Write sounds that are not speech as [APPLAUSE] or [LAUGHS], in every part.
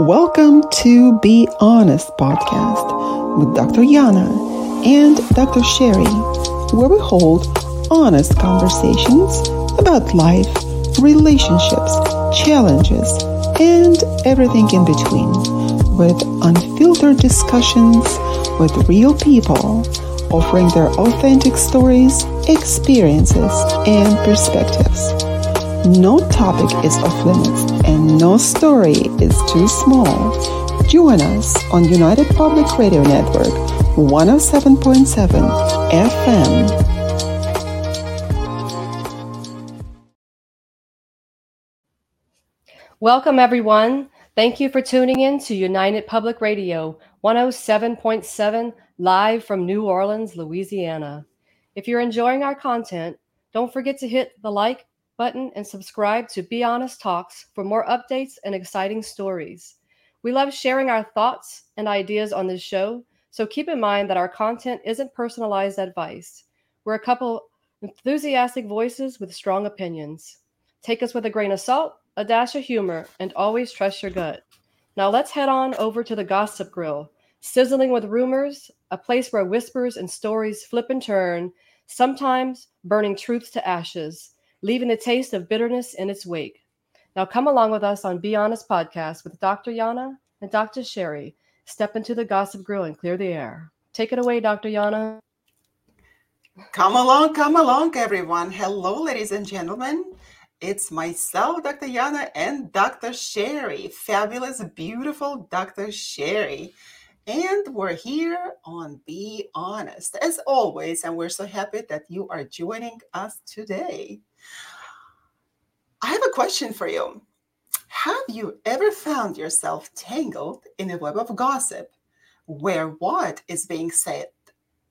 Welcome to Be Honest podcast with Dr. Yana and Dr. Sherry, where we hold honest conversations about life, relationships, challenges, and everything in between, with unfiltered discussions with real people offering their authentic stories, experiences, and perspectives. No topic is off limits and no story is too small. Join us on United Public Radio Network 107.7 FM. Welcome, everyone. Thank you for tuning in to United Public Radio 107.7 live from New Orleans, Louisiana. If you're enjoying our content, don't forget to hit the like button and subscribe to Be Honest Talks for more updates and exciting stories. We love sharing our thoughts and ideas on this show, so keep in mind that our content isn't personalized advice. We're a couple enthusiastic voices with strong opinions. Take us with a grain of salt, a dash of humor, and always trust your gut. Now let's head on over to the Gossip Grill, sizzling with rumors, a place where whispers and stories flip and turn, sometimes burning truths to ashes leaving the taste of bitterness in its wake. Now come along with us on Be Honest podcast with Dr. Yana and Dr. Sherry. Step into the gossip grill and clear the air. Take it away, Dr. Yana. Come along, come along, everyone. Hello, ladies and gentlemen. It's myself, Dr. Yana, and Dr. Sherry. Fabulous, beautiful Dr. Sherry. And we're here on Be Honest, as always. And we're so happy that you are joining us today. I have a question for you. Have you ever found yourself tangled in a web of gossip where what is being said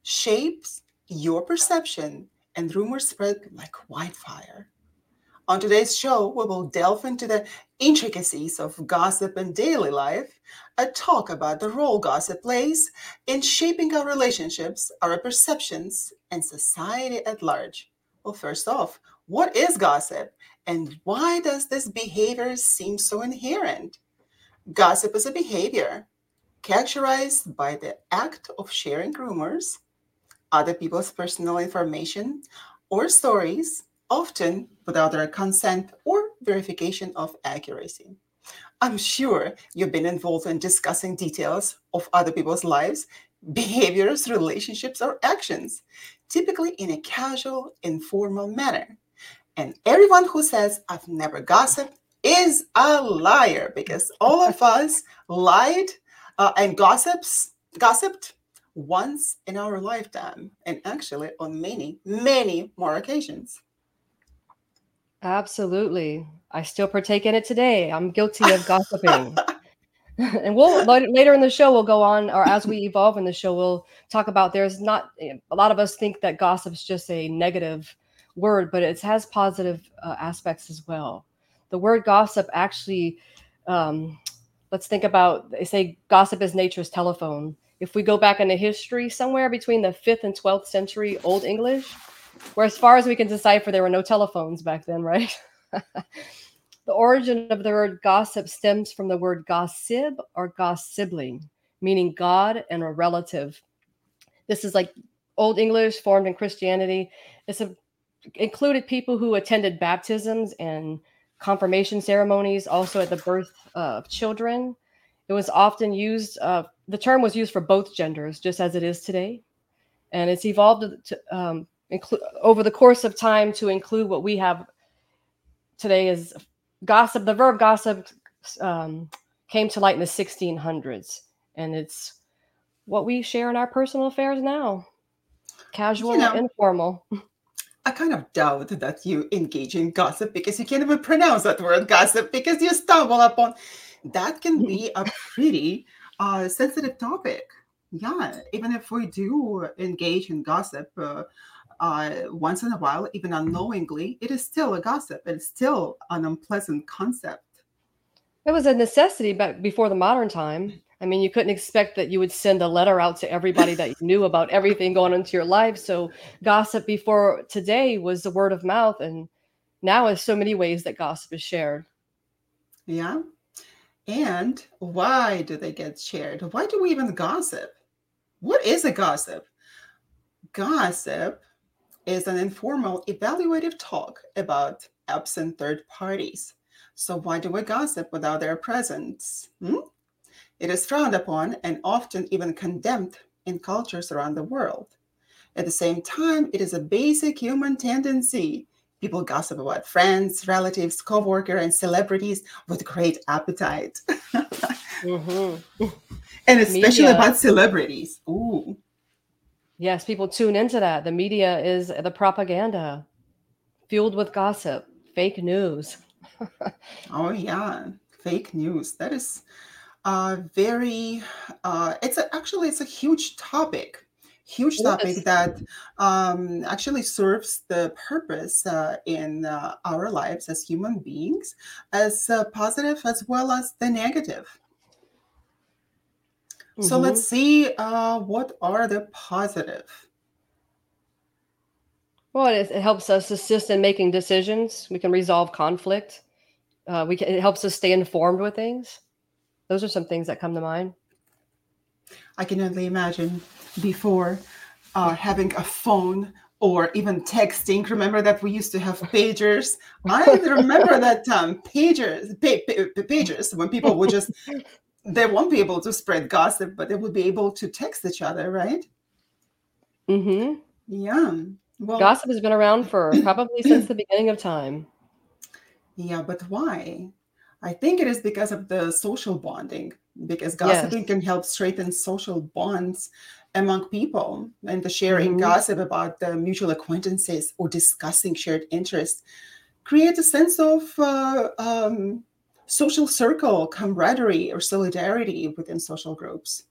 shapes your perception and rumors spread like wildfire? On today's show, we will delve into the intricacies of gossip and daily life, a talk about the role gossip plays in shaping our relationships, our perceptions, and society at large. Well, first off, what is gossip? And why does this behavior seem so inherent? Gossip is a behavior characterized by the act of sharing rumors, other people's personal information, or stories, often without their consent or verification of accuracy. I'm sure you've been involved in discussing details of other people's lives, [LAUGHS] behaviors, relationships, or actions, typically in a casual, informal manner. And everyone who says, I've never gossiped, is a liar because all of us lied uh, and gossips, gossiped once in our lifetime, and actually on many, many more occasions. Absolutely. I still partake in it today. I'm guilty of gossiping. [LAUGHS] and we'll later in the show we'll go on or as we evolve in the show we'll talk about there's not a lot of us think that gossip is just a negative word, but it has positive uh, aspects as well. The word gossip actually, um, let's think about, they say gossip is nature's telephone. If we go back into history, somewhere between the 5th and 12th century Old English, where as far as we can decipher, there were no telephones back then, [LAUGHS] right? the origin of the word gossip stems from the word gossip or gossibling, meaning God and a relative. This is like Old English formed in Christianity. It's a included people who attended baptisms and confirmation ceremonies, also at the birth of children. It was often used, uh, the term was used for both genders, just as it is today. And it's evolved to, um, include over the course of time to include what we have today is gossip. The verb gossip um, came to light in the 1600s, and it's what we share in our personal affairs now casual you know, informal. [LAUGHS] I kind of doubt that you engage in gossip because you can't even pronounce that word gossip because you stumble upon that can be a pretty uh, sensitive topic. Yeah, even if we do engage in gossip uh, uh, once in a while, even unknowingly, it is still a gossip. It's still an unpleasant concept. It was a necessity but before the modern time. I mean, you couldn't expect that you would send a letter out to everybody that you knew about everything going into your life. So, gossip before today was the word of mouth, and now is so many ways that gossip is shared. Yeah. And why do they get shared? Why do we even gossip? What is a gossip? Gossip is an informal, evaluative talk about absent third parties. So, why do we gossip without their presence? Hmm? It is frowned upon and often even condemned in cultures around the world. At the same time, it is a basic human tendency. People gossip about friends, relatives, co-workers, and celebrities with great appetite. mm-hmm. [LAUGHS] And especially Media. about celebrities. Ooh. Yes, people tune into that. The media is the propaganda fueled with gossip, fake news. [LAUGHS] oh yeah, fake news. That is uh, very. Uh, it's a, actually it's a huge topic, huge topic that um, actually serves the purpose uh, in uh, our lives as human beings, as uh, positive as well as the negative. Mm-hmm. So let's see uh, what are the positive. Well, it, it, helps us assist in making decisions. We can resolve conflict. Uh, we can, it helps us stay informed with things. Those are some things that come to mind. I can only imagine before uh, having a phone or even texting. Remember that we used to have pagers. I remember [LAUGHS] that um, pagers, pa- pa- pagers when people would just they won't be able to spread gossip, but they will be able to text each other, right? Mm-hmm. Yeah. Well, gossip has been around for [CLEARS THROAT] probably since the beginning of time. Yeah, but why? I think it is because of the social bonding, because gossiping yes. can help strengthen social bonds among people and the sharing mm-hmm. gossip about the mutual acquaintances or discussing shared interests creates a sense of uh, um, social circle, camaraderie, or solidarity within social groups.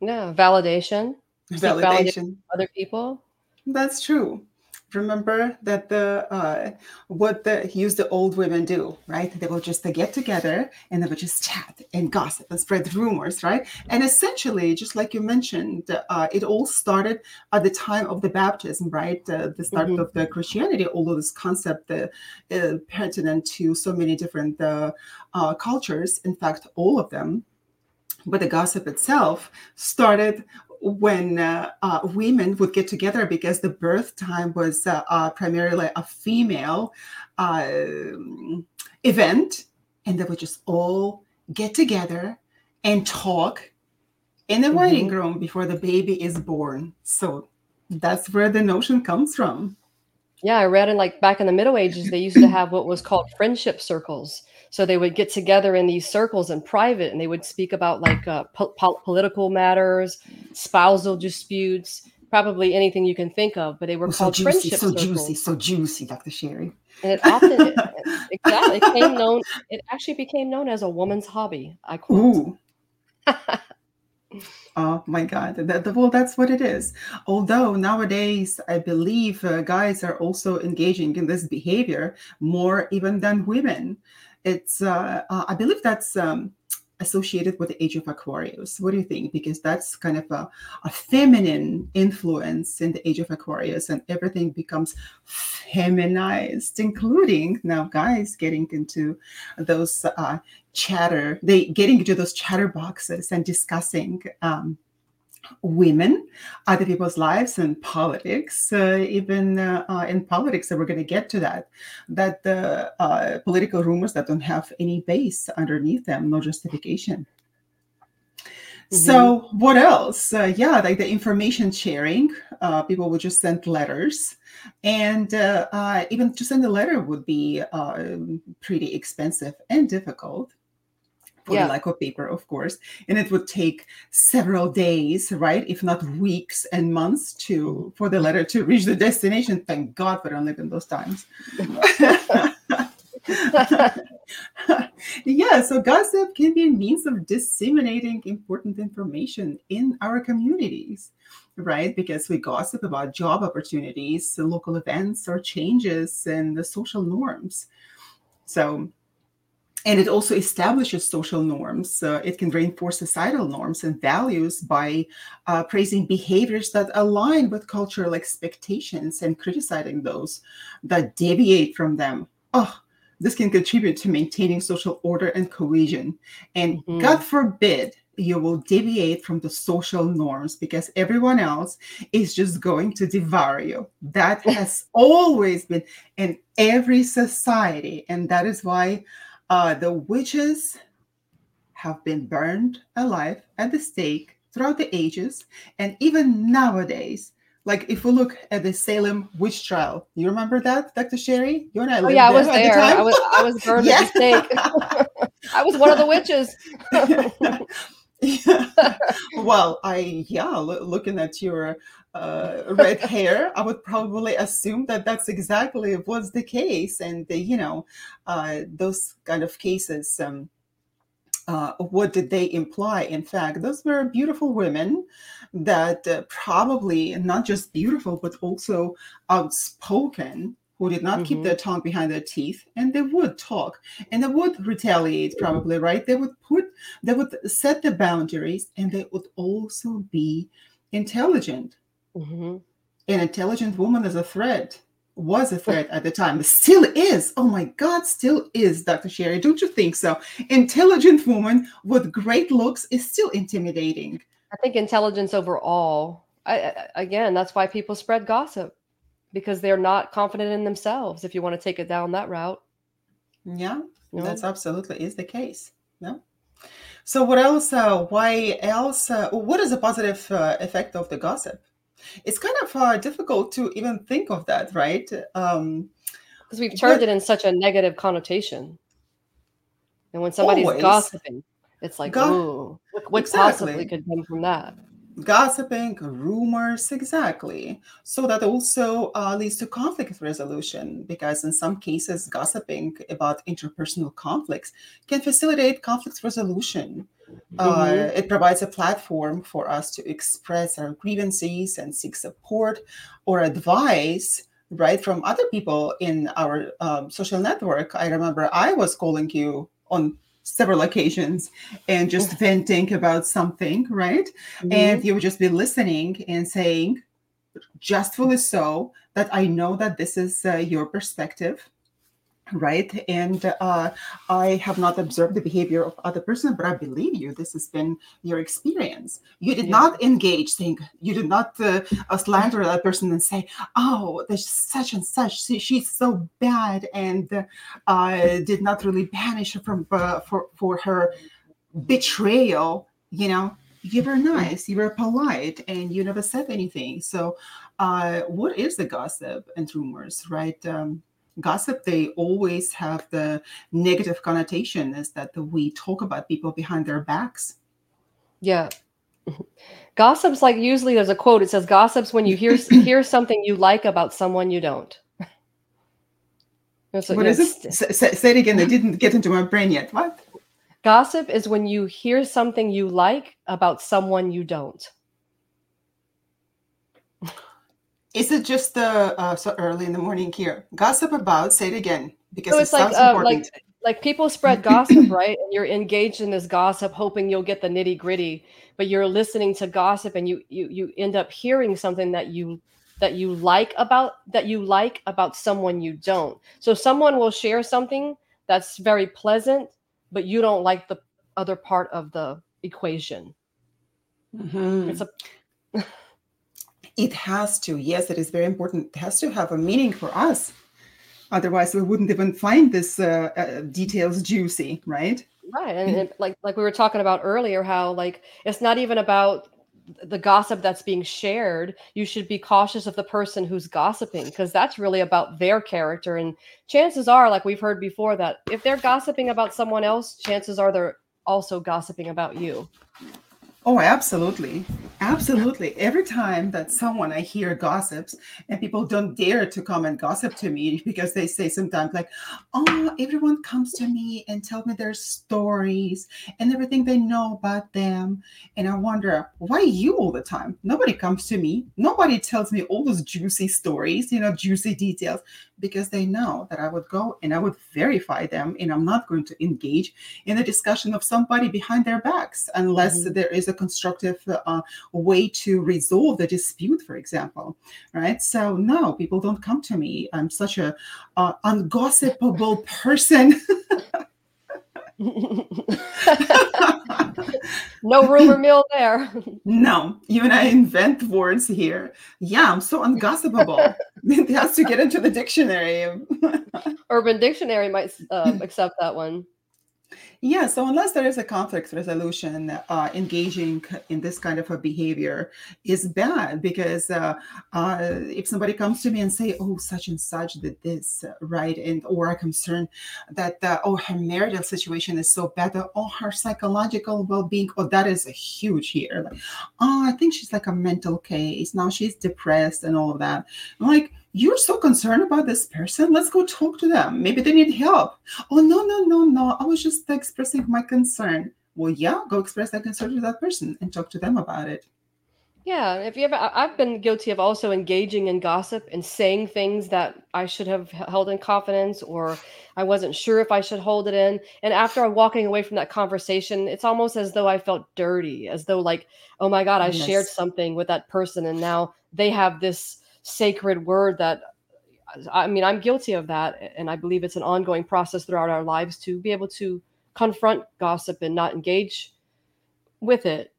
Yeah, validation. Validation. Other people. That's true remember that the uh, what the used the old women do right? They will just they get together and they will just chat and gossip and spread rumors right? And essentially just like you mentioned uh, it all started at the time of the baptism right? Uh, the start mm-hmm. of the christianity although this concept uh, pertinent to so many different uh, uh, cultures in fact all of them. But the gossip itself started when uh, uh, women would get together because the birth time was uh, uh primarily a female uh, event, and they would just all get together and talk in the mm-hmm. waiting room before the baby is born. So that's where the notion comes from. Yeah, I read in like back in the Middle Ages, they used to have what was called friendship circles so they would get together in these circles in private and they would speak about like uh, po- po- political matters, spousal disputes, probably anything you can think of. But they were oh, called so juicy, friendship so circles. juicy, so juicy, Dr. Sherry. And it often it, [LAUGHS] exactly it became known. It actually became known as a woman's hobby. I quote. [LAUGHS] Oh my God. That, well, that's what it is. Although nowadays, I believe uh, guys are also engaging in this behavior more even than women. It's, uh, uh, I believe that's um, associated with the age of Aquarius. What do you think? Because that's kind of a, a, feminine influence in the age of Aquarius, and everything becomes feminized, including now guys getting into those uh, chatter, they getting into those chatter boxes and discussing um, women, other people's lives, and politics. Uh, even uh, uh, in politics, that we're going to get to that. That the uh, political rumors that don't have any base underneath them, no justification. Mm-hmm. So what else? Uh, yeah, like the information sharing. Uh, people would just send letters, and even to send a letter would be pretty expensive and difficult for yeah. the Lyco paper, of course. And it would take several days, right? If not weeks and months to mm-hmm. for the letter to reach the destination. Thank God we don't live in those times. [LAUGHS] yeah, so gossip can be a means of disseminating important information in our communities, right? Because we gossip about job opportunities, local events, or changes in the social norms. So and it also establishes social norms. Uh, it can reinforce societal norms and values by uh, praising behaviors that align with cultural expectations and criticizing those that deviate from them. Oh, this can contribute to maintaining social order and cohesion. And Mhm. God forbid you will deviate from the social norms because everyone else is just going to devour you. That [LAUGHS] has always been in every society. And that is why uh, the witches have been burned alive at the stake throughout the ages. And even nowadays, like if we look at the Salem witch trial, you remember that, Dr. Sherry? You and I Oh yeah, I was the there. I was I was burned at the [LAUGHS] stake. [LAUGHS] I was one of the witches. [LAUGHS] [LAUGHS] Well, I yeah, loo- looking at your uh, red hair, I would probably assume that that's exactly what's the case, and the, you know, uh, those kind of cases. Um, uh, what did they imply? In fact, those were beautiful women that uh, probably not just beautiful, but also outspoken, who did not keep Mhm. their tongue behind their teeth, and they would talk and they would retaliate, probably, right? They would put, they would set the boundaries, and they would also be intelligent. Mhm. An intelligent woman is a threat. Was a threat at the time, still is. Oh my God, still is, Dr. Sherry. Don't you think so? Intelligent woman with great looks is still intimidating. I think intelligence overall. I, again, that's why people spread gossip because they're not confident in themselves. If you want to take it down that route, Yeah, know? that's absolutely is the case. No. So what else? Uh, why else? Uh, what is the positive uh, effect of the gossip? It's kind of uh, difficult to even think of that, right? Um, because we've turned But- it in such a negative connotation. And when somebody's Always. gossiping, it's like, Go- ooh, what, what Exactly. possibly could come from that? Gossiping, rumors, exactly. So that also uh, leads to conflict resolution because in some cases, gossiping about interpersonal conflicts can facilitate conflict resolution. Uh, Mhm. it provides a platform for us to express our grievances and seek support or advice right from other people in our um, social network i remember i was calling you on several occasions and just venting about something right? And you would just be listening and saying justfully so that i know that this is uh, your perspective right? And uh, i have not observed the behavior of other person but i believe you this has been your experience. You did Yeah. not engage saying you did not uh, uh, slander that person and say oh there's such and such she, she's so bad and uh, uh, did not really banish her from uh, for for her betrayal you know? You were nice you were polite and you never said anything. So uh, what is the gossip and rumors right? Um, gossip they always have the negative connotation is that we talk about people behind their backs Yeah. [LAUGHS] Gossip's like usually there's a quote. It says, "Gossip's when you hear [CLEARS THROAT] hear something you like about someone you don't." Like, what is it say, say it again i didn't get into my brain yet what Gossip is when you hear something you like about someone you don't. Is it just the uh, so early in the morning here gossip about say it again because So it it's like sounds uh, important like like people spread gossip, right? And you're engaged in this gossip, hoping you'll get the nitty gritty, but you're listening to gossip, and you you you end up hearing something that you that you like about that you like about someone you don't. So someone will share something that's very pleasant, but you don't like the other part of the equation. Mhm. It's a [LAUGHS] It has to. Yes, it is very important. It has to have a meaning for us. Otherwise, we wouldn't even find this uh, uh, details juicy, right? Right, and, and like like we were talking about earlier, how like it's not even about the gossip that's being shared. You should be cautious of the person who's gossiping because that's really about their character. And chances are, like we've heard before, that if they're gossiping about someone else, chances are they're also gossiping about you. Oh, absolutely. Absolutely. Every time that someone I hear gossips and people don't dare to come and gossip to me [LAUGHS] because they say sometimes like, oh, everyone comes to me and tell me their stories and everything they know about them. And I wonder, why you all the time? Nobody comes to me. Nobody tells me all those juicy stories, you know, juicy details, because they know that I would go and I would verify them and I'm not going to engage in a discussion of somebody behind their backs unless Mhm. there is a constructive uh, way to resolve the dispute, for example, right? So no, people don't come to me. I'm such a uh, ungossipable person. [LAUGHS] no rumor mill there. No, even I invent words here. Yeah, I'm so ungossipable. [LAUGHS] it has to get into the dictionary. [LAUGHS] Urban Dictionary might uh, accept that one. Yeah, so unless there is a conflict resolution, uh, engaging in this kind of a behavior is bad because uh, uh, if somebody comes to me and say, "Oh, such and such did this," right, and or are concerned that uh, oh her marital situation is so bad, that oh her psychological well-being, oh that is a huge here. Like, oh, I think she's like a mental case now. She's depressed and all of that. I'm like you're so concerned about this person? Let's go talk to them. Maybe they need help. Oh no no no no. I was just expressing my concern. Well yeah go express that concern to that person and talk to them about it. Yeah if you ever i've been guilty of also engaging in gossip and saying things that i should have held in confidence or i wasn't sure if i should hold it in. And after i'm walking away from that conversation it's almost as though i felt dirty as though like oh my god i yes. shared something with that person and now they have this sacred word that I mean, I'm guilty of that. And I believe it's an ongoing process throughout our lives to be able to confront gossip and not engage with it.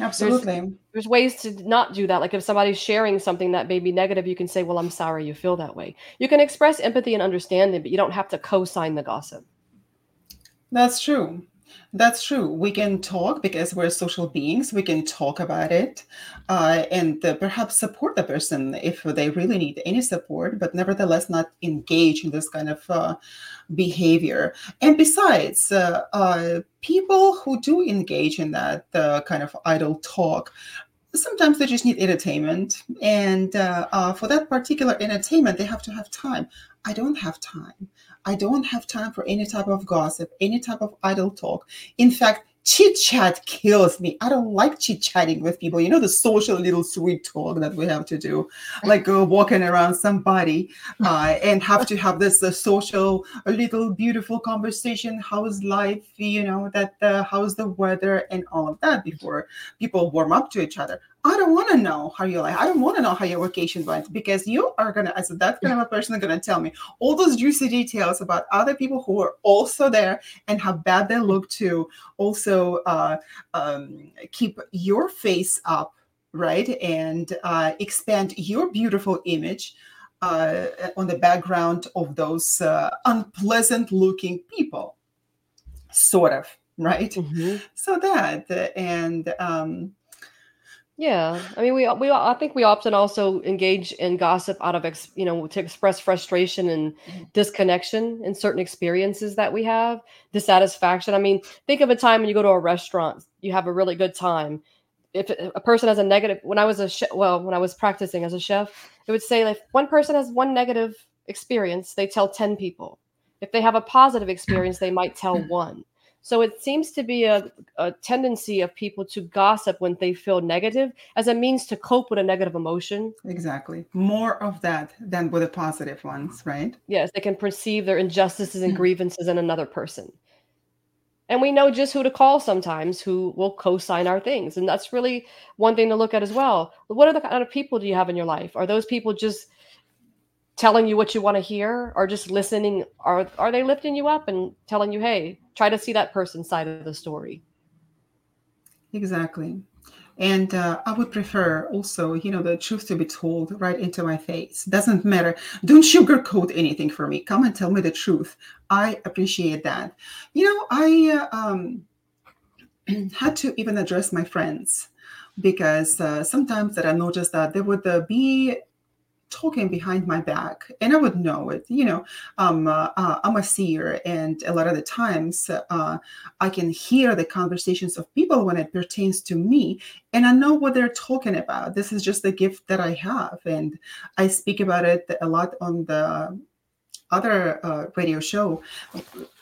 Absolutely. There's, there's, ways to not do that. Like if somebody's sharing something that may be negative, you can say, Well, I'm sorry you feel that way. You can express empathy and understanding, but you don't have to co sign the gossip. That's true. That's true. We can talk because we're social beings. We can talk about it uh, and uh, perhaps support the person if they really need any support, but nevertheless not engage in this kind of uh, behavior. And besides, uh, uh, people who do engage in that uh, kind of idle talk sometimes they just need entertainment and uh, uh, for that particular entertainment they have to have time i don't have time I don't have time for any type of gossip, any type of idle talk. In fact, chit chat kills me. I don't like chit chatting with people. You know, the social little sweet talk that we have to do, like uh, walking around somebody [LAUGHS] uh, and have to have this uh, social, a little beautiful conversation. How's life? You know, that uh, how's the weather and all of that before people warm up to each other. I don't want to know how you like. I don't want to know how your vacation went because you are gonna, as that kind of a person, gonna tell me all those juicy details about other people who are also there and how bad they look to also uh, um, keep your face up, right, and uh, expand your beautiful image uh, on the background of those uh, unpleasant-looking people, sort of, right? Mm-hmm. So that and. Um, yeah, I mean, we we I think we often also engage in gossip out of ex, you know to express frustration and mm-hmm. disconnection in certain experiences that we have, dissatisfaction. I mean, think of a time when you go to a restaurant, you have a really good time. If a person has a negative, when I was a chef, well, when I was practicing as a chef, it would say like one person has one negative experience, they tell ten people. If they have a positive experience, they might tell one. So it seems to be a, a tendency of people to gossip when they feel negative as a means to cope with a negative emotion. Exactly. More of that than with the positive ones, right? Yes, they can perceive their injustices and hmm. grievances in another person. And we know just who to call sometimes who will co sign our things. And that's really one thing to look at as well. What are the kind of people do you have in your life? Are those people just telling you what you want to hear or just listening are are they lifting you up and telling you hey try to see that person's side of the story? Exactly. And uh, i would prefer also you know the truth to be told right into my face. Doesn't matter. Don't sugarcoat anything for me. Come and tell me the truth. I appreciate that. You know i uh, um, [CLEARS THROAT] had to even address my friends because uh, sometimes that i noticed that there would uh, be talking behind my back and i would know it you know um, uh, uh, i'm a seer and a lot of the times uh, i can hear the conversations of people when it pertains to me and i know what they're talking about. This is just the gift that i have and i speak about it a lot on the other uh, radio show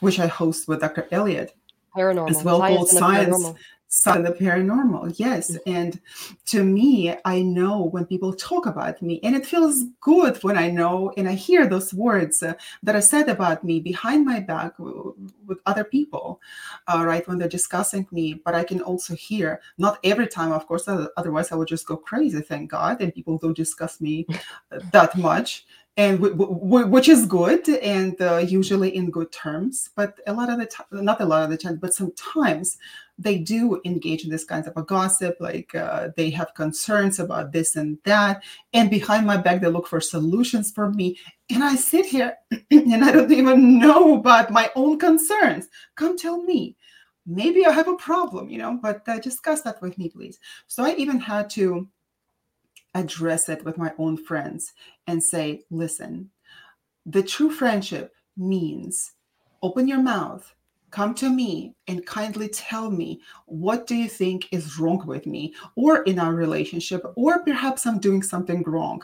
which i host with dr elliot paranormal. As well called science side of the paranormal yes. Mm-hmm. and to me i know when people talk about me and it feels good when i know and i hear those words uh, that are said about me behind my back w- with other people uh, right when they're discussing me. But i can also hear not every time of course otherwise i would just go crazy thank god and people don't discuss me uh, [LAUGHS] that much. And w- w- which is good and uh, usually in good terms but a lot of the time not a lot of the time but sometimes they do engage in this kind of a gossip like uh, they have concerns about this and that and behind my back they look for solutions for me and i sit here [CLEARS THROAT] and i don't even know about my own concerns. Come tell me. Maybe i have a problem you know but uh, discuss that with me please. So i even had to address it with my own friends and say listen the true friendship means open your mouth come to me and kindly tell me what do you think is wrong with me or in our relationship or perhaps i'm doing something wrong?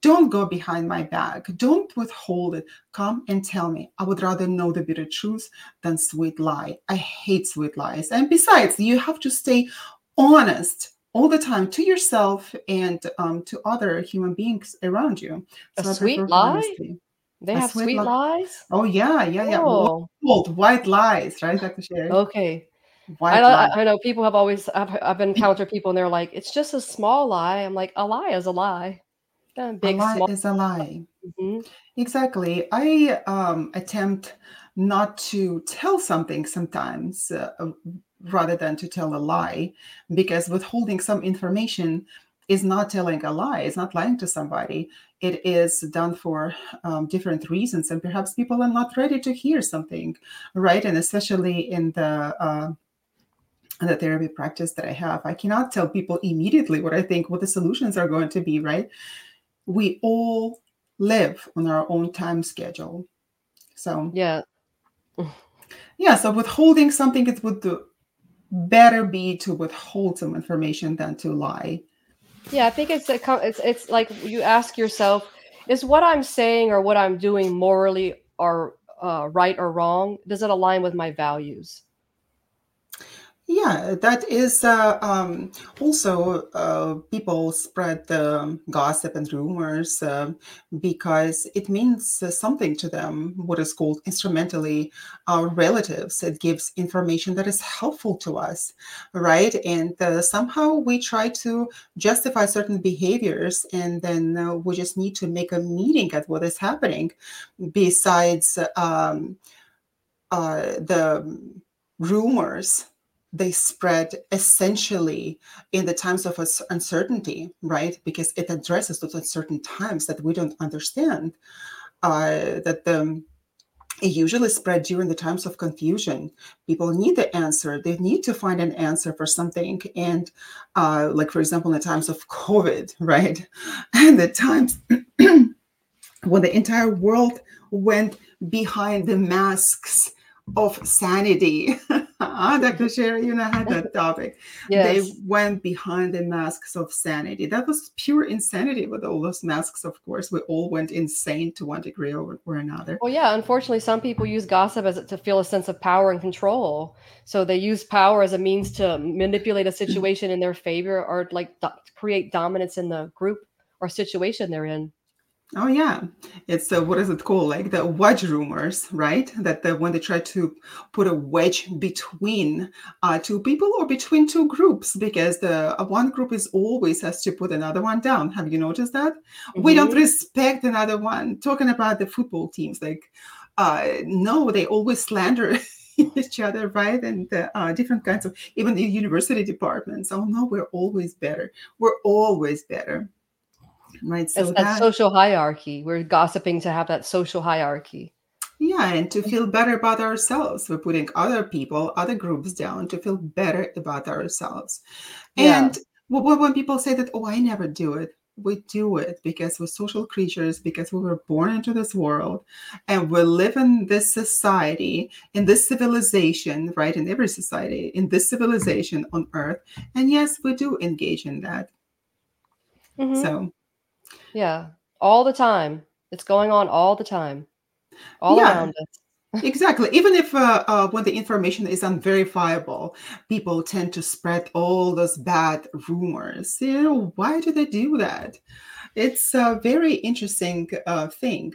Don't go behind my back. Don't withhold it. Come and tell me. I would rather know the bitter truth than sweet lie. I hate sweet lies. And besides you have to stay honest all the time to yourself and um, to other human beings around you. A So I sweet lie? honesty. They have sweet sweet li- lies? Oh yeah, yeah, yeah. Oh, Bold, white lies, right, Dr. Sherry? okay. I, White know- lies. I I know people have always I've I've encountered people and they're like, it's just a small lie. I'm like, a lie is a lie. A big, lie small. is a lie. mhm. Exactly. I um, attempt not to tell something sometimes uh, uh, rather than to tell a lie, because withholding some information is not telling a lie, it's not lying to somebody. It is done for um, different reasons, and perhaps people are not ready to hear something, right? And especially in the uh, the therapy practice that I have, I cannot tell people immediately what I think, what the solutions are going to be, right? We all live on our own time schedule. So, Yeah. yeah, so withholding something, it would do- better be to withhold some information than to lie. Yeah, I think it's a, it's it's like you ask yourself, is what I'm saying or what I'm doing morally or uh, right or wrong? Does it align with my values? Yeah, that is uh, um, also uh, people spread the gossip and rumors uh, because it means uh, something to them, what is called instrumentally our relatives. It gives information that is helpful to us, right? And uh, somehow we try to justify certain behaviors, and then uh, we just need to make a meeting at what is happening besides um, uh, the rumors they spread essentially in the times of uncertainty, right? Because it addresses those uncertain times that we don't understand. Uh, that the it usually spread during the times of confusion. People need the answer. They need to find an answer for something. And uh, like for example, in the times of COVID, [LAUGHS] right? And the times [CLEARS THROAT] when the entire world went behind the masks of sanity. [LAUGHS] ah, Dr. Sherry, you know, I had that topic. Yes. They went behind the masks of sanity. That was pure insanity with all those masks, of course. We all went insane to one degree or, or another. Well, yeah, unfortunately, some people use gossip as to feel a sense of power and control. So they use power as a means to manipulate a situation in their favor or like do- create dominance in the group or situation they're in. Oh yeah, it's uh, what is it called? Like the wedge rumors, right? That the, when they try to put a wedge between uh, two people or between two groups, because the uh, one group is always has to put another one down. Have you noticed that? We don't Mhm. respect another one. Talking about the football teams, like uh, no, they always slander [LAUGHS] each other, right? And the, uh, different kinds of even the university departments. Oh no, we're always better. We're always better, right? So that that social hierarchy. We're gossiping to have that social hierarchy. Yeah, and to feel better about ourselves. We're putting other people, other groups down to feel better about ourselves. Yeah. And wh- wh- when people say that, oh, I never do it, we do it because we're social creatures, because we were born into this world and we live in this society, in this civilization, right? In every society, in this civilization on earth. And yes, we do engage in that. Mhm. So, Yeah. All the time. It's going on all the time. All Yeah. around us. [LAUGHS] exactly. Even if uh, uh, when the information is unverifiable, people tend to spread all those bad rumors. You know, why do they do that? It's a very interesting uh, thing.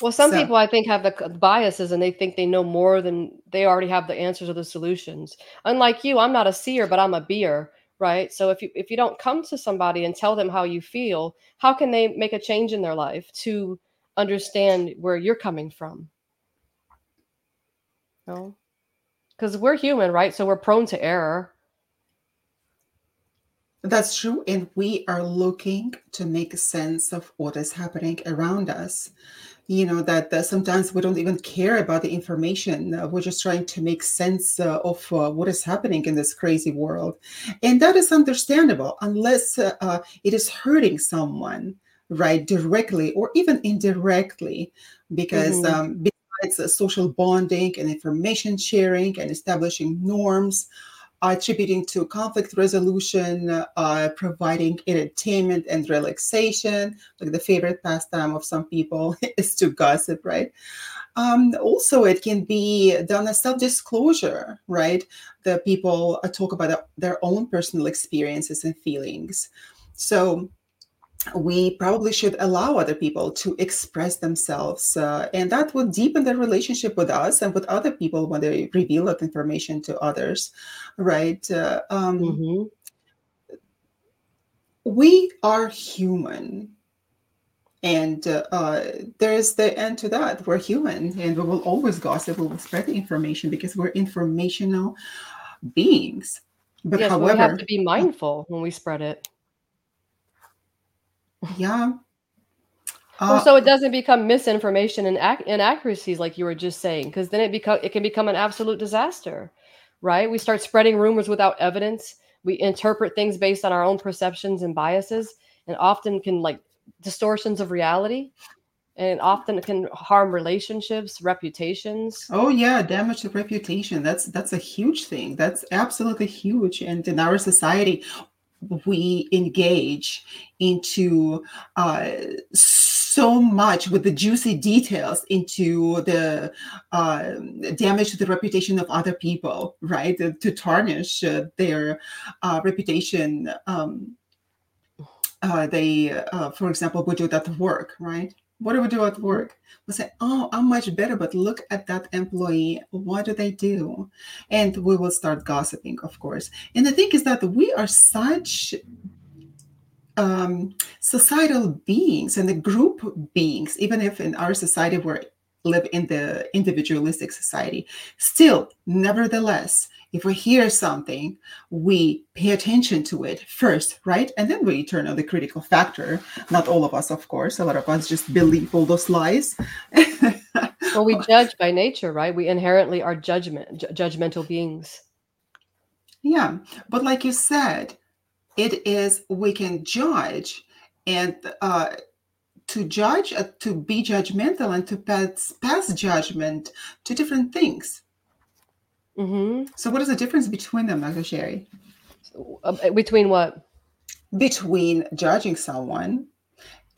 Well, some so, people I think have the biases and they think they know more than they already have the answers or the solutions. Unlike you, I'm not a seer, but I'm a beer, right? So if you if you don't come to somebody and tell them how you feel, how can they make a change in their life to understand where you're coming from? No. Because we're human, right? So we're prone to error. That's true. And we are looking to make sense of what is happening around us you know that uh, sometimes we don't even care about the information uh, we're just trying to make sense uh, of uh, what is happening in this crazy world and that is understandable unless uh, uh, it is hurting someone right directly or even indirectly because mm-hmm. um, besides social bonding and information sharing and establishing norms attributing to conflict resolution, uh, providing entertainment and relaxation. Like the favorite pastime of some people [LAUGHS] is to gossip, right? Um, also, it can be done as self disclosure, right? The people uh, talk about their own personal experiences and feelings. So, we probably should allow other people to express themselves uh, and that would deepen their relationship with us and with other people when they reveal that information to others right? Uh, um, mm-hmm. we are human. And uh, uh, there's the end to that. We're human and we will always gossip we will spread the information because we're informational beings. But yes, however we have to be mindful when we spread it yeah. Uh, so it doesn't become misinformation and ac- inaccuracies like you were just saying, because then it become it can become an absolute disaster, right? We start spreading rumors without evidence. We interpret things based on our own perceptions and biases, and often can like distortions of reality, and often can harm relationships, reputations. Oh yeah, damage to reputation. That's that's a huge thing. That's absolutely huge, and in our society, we engage into uh, so much with the juicy details into the uh, damage to the reputation of other people, right? To, tarnish uh, their uh, reputation. Um, uh, they, uh, for example, would do that work, right? What do we do at work? We say, oh, I'm much better, but look at that employee. What do they do? And we will start gossiping, of course. And the thing is that we are such um, societal beings and the group beings, even if in our society we live in the individualistic society, still, nevertheless, if we hear something, we pay attention to it first, right? And then we turn on the critical factor. Not all of us, of course. A lot of us just believe all those lies. well, we judge by nature, right? We inherently are judgment, ju- judgmental beings. Yeah, but like you said, it is we can judge and uh, to judge, uh, to be judgmental, and to pass, pass judgment to different things Mm-hmm. So, what is the difference between them, Dr. Sherry? Uh, between what? Between judging someone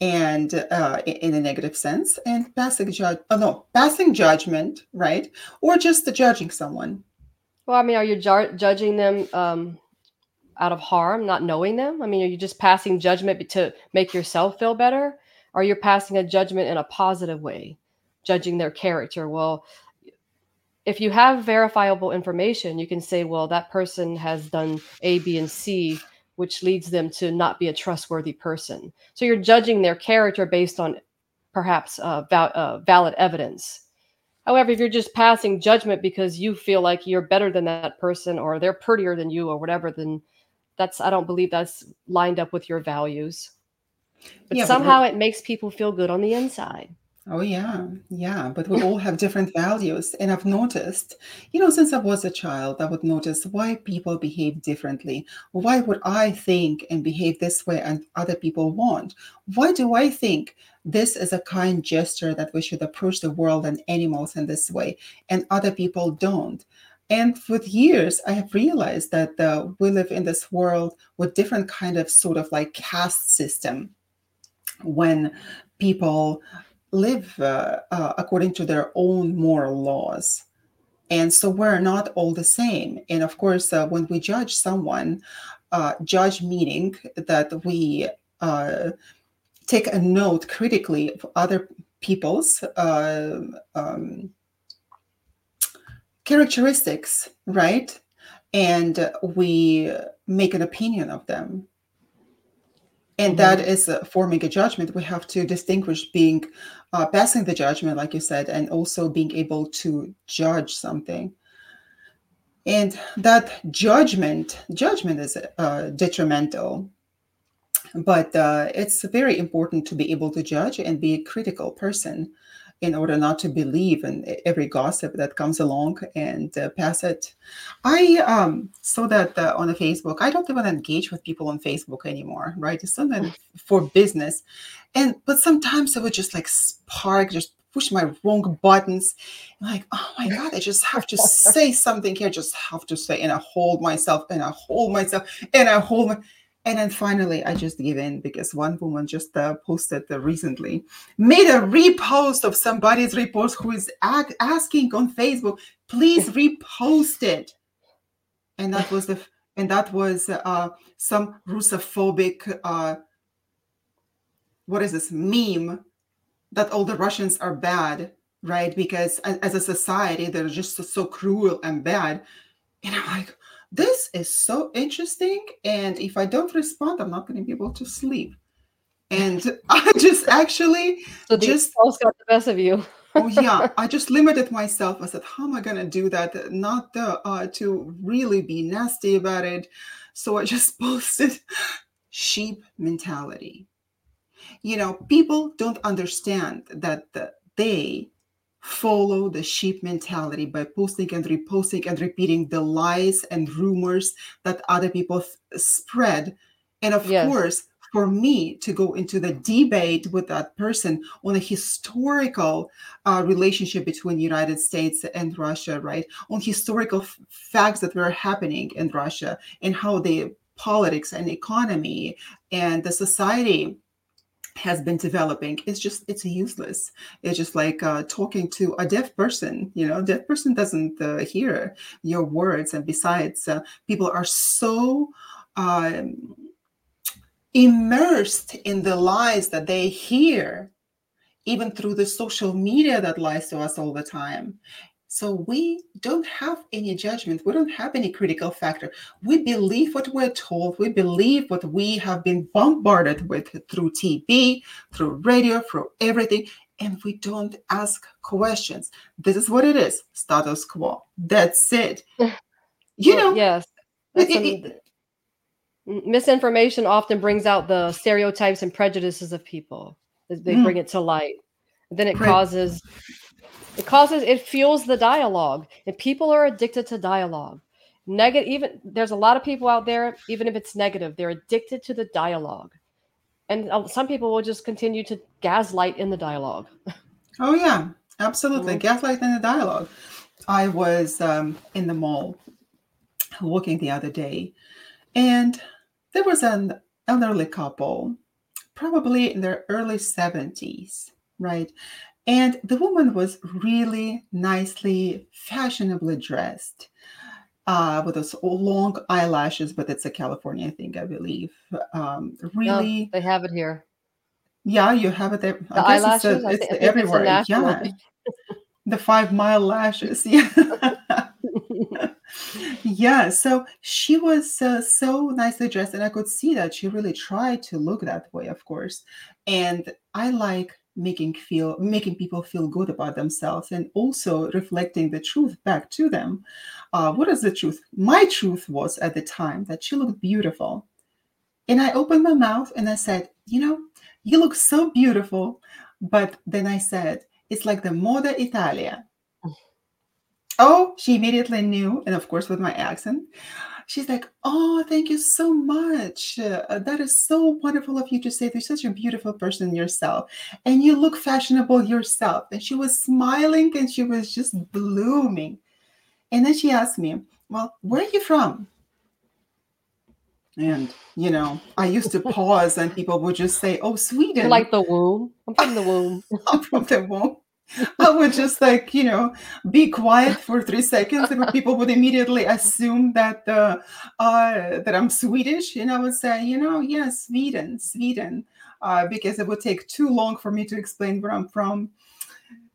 and uh, in a negative sense and passing judge oh no passing judgment right or just the judging someone well i mean are you ju- judging them um, out of harm not knowing them i mean are you just passing judgment to make yourself feel better or you're passing a judgment in a positive way judging their character well if you have verifiable information, you can say, well, that person has done A, B, and C, which leads them to not be a trustworthy person. So you're judging their character based on perhaps uh, val- uh, valid evidence. However, if you're just passing judgment because you feel like you're better than that person or they're prettier than you or whatever, then that's, I don't believe that's lined up with your values. But yeah, somehow but it makes people feel good on the inside. Oh, yeah. Yeah. But we all have different values. And I've noticed, you know, since I was a child, I would notice why people behave differently. Why would I think and behave this way and other people won't? Why do I think this is a kind gesture that we should approach the world and animals in this way and other people don't? And with years, I have realized that uh, we live in this world with different kind of sort of like caste system when people live uh, uh, according to their own moral laws. And so we're not all the same. And of course, uh, when we judge someone, uh, judge meaning that we uh, take a note critically of other people's uh, um, characteristics, right? And we make an opinion of them. And mm-hmm. that is uh, forming a judgment. We have to distinguish being uh, passing the judgment, like you said, and also being able to judge something. And that judgment, judgment is uh, detrimental but uh, it's very important to be able to judge and be a critical person in order not to believe in every gossip that comes along and uh, pass it. I um, saw that uh, on the Facebook. I don't even engage with people on Facebook anymore, right? It's something for business, and but sometimes I would just like spark, just push my wrong buttons. like, oh my god, I just have to [LAUGHS] say something here. Just have to say, and I hold myself, and I hold myself, and I hold my and then finally, I just give in because one woman just uh, posted uh, recently, made a repost of somebody's repost who is ag- asking on Facebook, please repost it. And that was the and that was uh, some Russophobic, uh, what is this meme that all the Russians are bad, right? Because as, as a society, they're just so, so cruel and bad. And I'm like, this is so interesting. And if I don't respond, I'm not going to be able to sleep. And [LAUGHS] I just actually so just got the best of you. oh [LAUGHS] yeah, I just limited myself. I said, how am I going to do that? Not the, uh, to really be nasty about it. So I just [LAUGHS] posted sheep mentality. You know, people don't understand that the, they follow the sheep mentality by posting and reposting and repeating the lies and rumors that other people spread. And of yes. course, for me to go into the debate with that person on a historical uh, relationship between United States and Russia, right? On historical f- facts that were happening in Russia and how the politics and economy and the society has been developing it's just it's useless. It's just like uh, talking to a deaf person you know deaf person doesn't uh, hear your words. And besides uh, people are so um, immersed in the lies that they hear even through the social media that lies to us all the time so we don't have any judgment. We don't have any critical factor. We believe what we're told. We believe what we have been bombarded with through TV, through radio, through everything. And we don't ask questions. This is what it is status quo. That's it. [LAUGHS] You know, yes. It, it, misinformation often brings out the stereotypes and prejudices of people. They mm. bring it to light. And then it Pre- causes it causes it fuels the dialogue, and people are addicted to dialogue. Negative, even there's a lot of people out there, even if it's negative, they're addicted to the dialogue, and uh, some people will just continue to gaslight in the dialogue. Oh yeah, absolutely, mm-hmm. gaslight in the dialogue. I was um, in the mall walking the other day, and there was an elderly couple, probably in their early 70s, right? And the woman was really nicely, fashionably dressed uh, with those long eyelashes, but it's a California thing, I believe. Um, really, no, they have it here. Yeah, you have it there. The I eyelashes, it's, a, it's everywhere. It's yeah, the five mile lashes. Yeah. [LAUGHS] yeah so she was uh, so nicely dressed and i could see that she really tried to look that way of course and i like making feel making people feel good about themselves and also reflecting the truth back to them. Uh, what is the truth? My truth was at the time that she looked beautiful. And i opened my mouth and i said you know you look so beautiful. But then i said it's like the moda italia. Mm. oh she immediately knew and of course with my accent she's like, Oh, thank you so much. Uh, that is so wonderful of you to say. You're such a beautiful person yourself, and you look fashionable yourself. And she was smiling and she was just blooming. And then she asked me, Well, where are you from? And you know, I used to pause, and people would just say, "Oh, Sweden." like the womb. I'm from the womb. [LAUGHS] I'm from the womb. [LAUGHS] I would just like, you know, be quiet for three seconds, and people would immediately assume that uh, uh, that I'm Swedish, and I would say, you know, yes, Sweden, Sweden, uh, because it would take too long for me to explain where I'm from.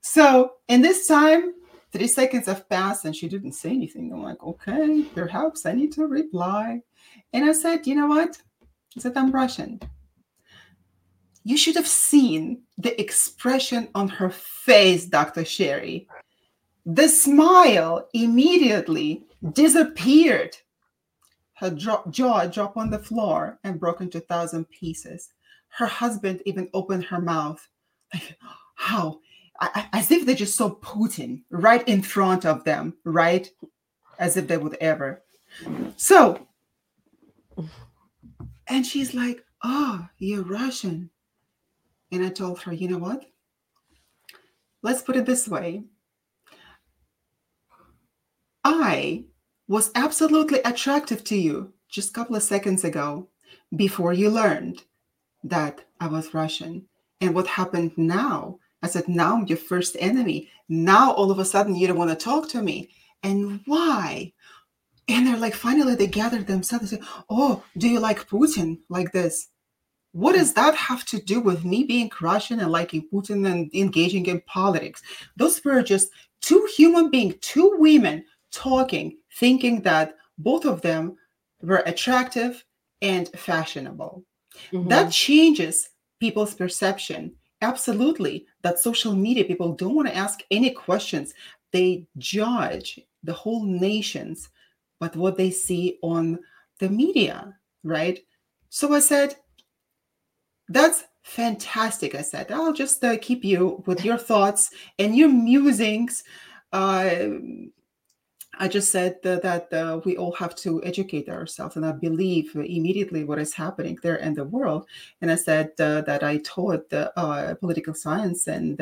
So, in this time, three seconds have passed, and she didn't say anything. I'm like, okay, perhaps I need to reply, and I said, you know what? I said I'm Russian you should have seen the expression on her face, Dr. Sherry. The smile immediately disappeared. Her jaw dropped on the floor and broke into a thousand pieces. Her husband even opened her mouth. Like, how? As if they just saw Putin right in front of them, right? As if they would ever. So, and she's like, Oh, you're Russian. And I told her, you know what? Let's put it this way. I was absolutely attractive to you just a couple of seconds ago before you learned that I was Russian. And what happened now? I said, now I'm your first enemy. Now all of a sudden you don't want to talk to me. And why? And they're like, finally, they gathered themselves and say, Oh, do you like Putin like this? What does that have to do with me being Russian and liking Putin and engaging in politics? Those were just two human beings, two women talking, thinking that both of them were attractive and fashionable. Mm-hmm. That changes people's perception. Absolutely. That social media people don't want to ask any questions. They judge the whole nations, but what they see on the media, right? So I said, that's fantastic. I said, I'll just uh, keep you with your thoughts and your musings. Uh, I just said that, that uh, we all have to educate ourselves, and I believe immediately what is happening there in the world. And I said uh, that I taught the uh, political science and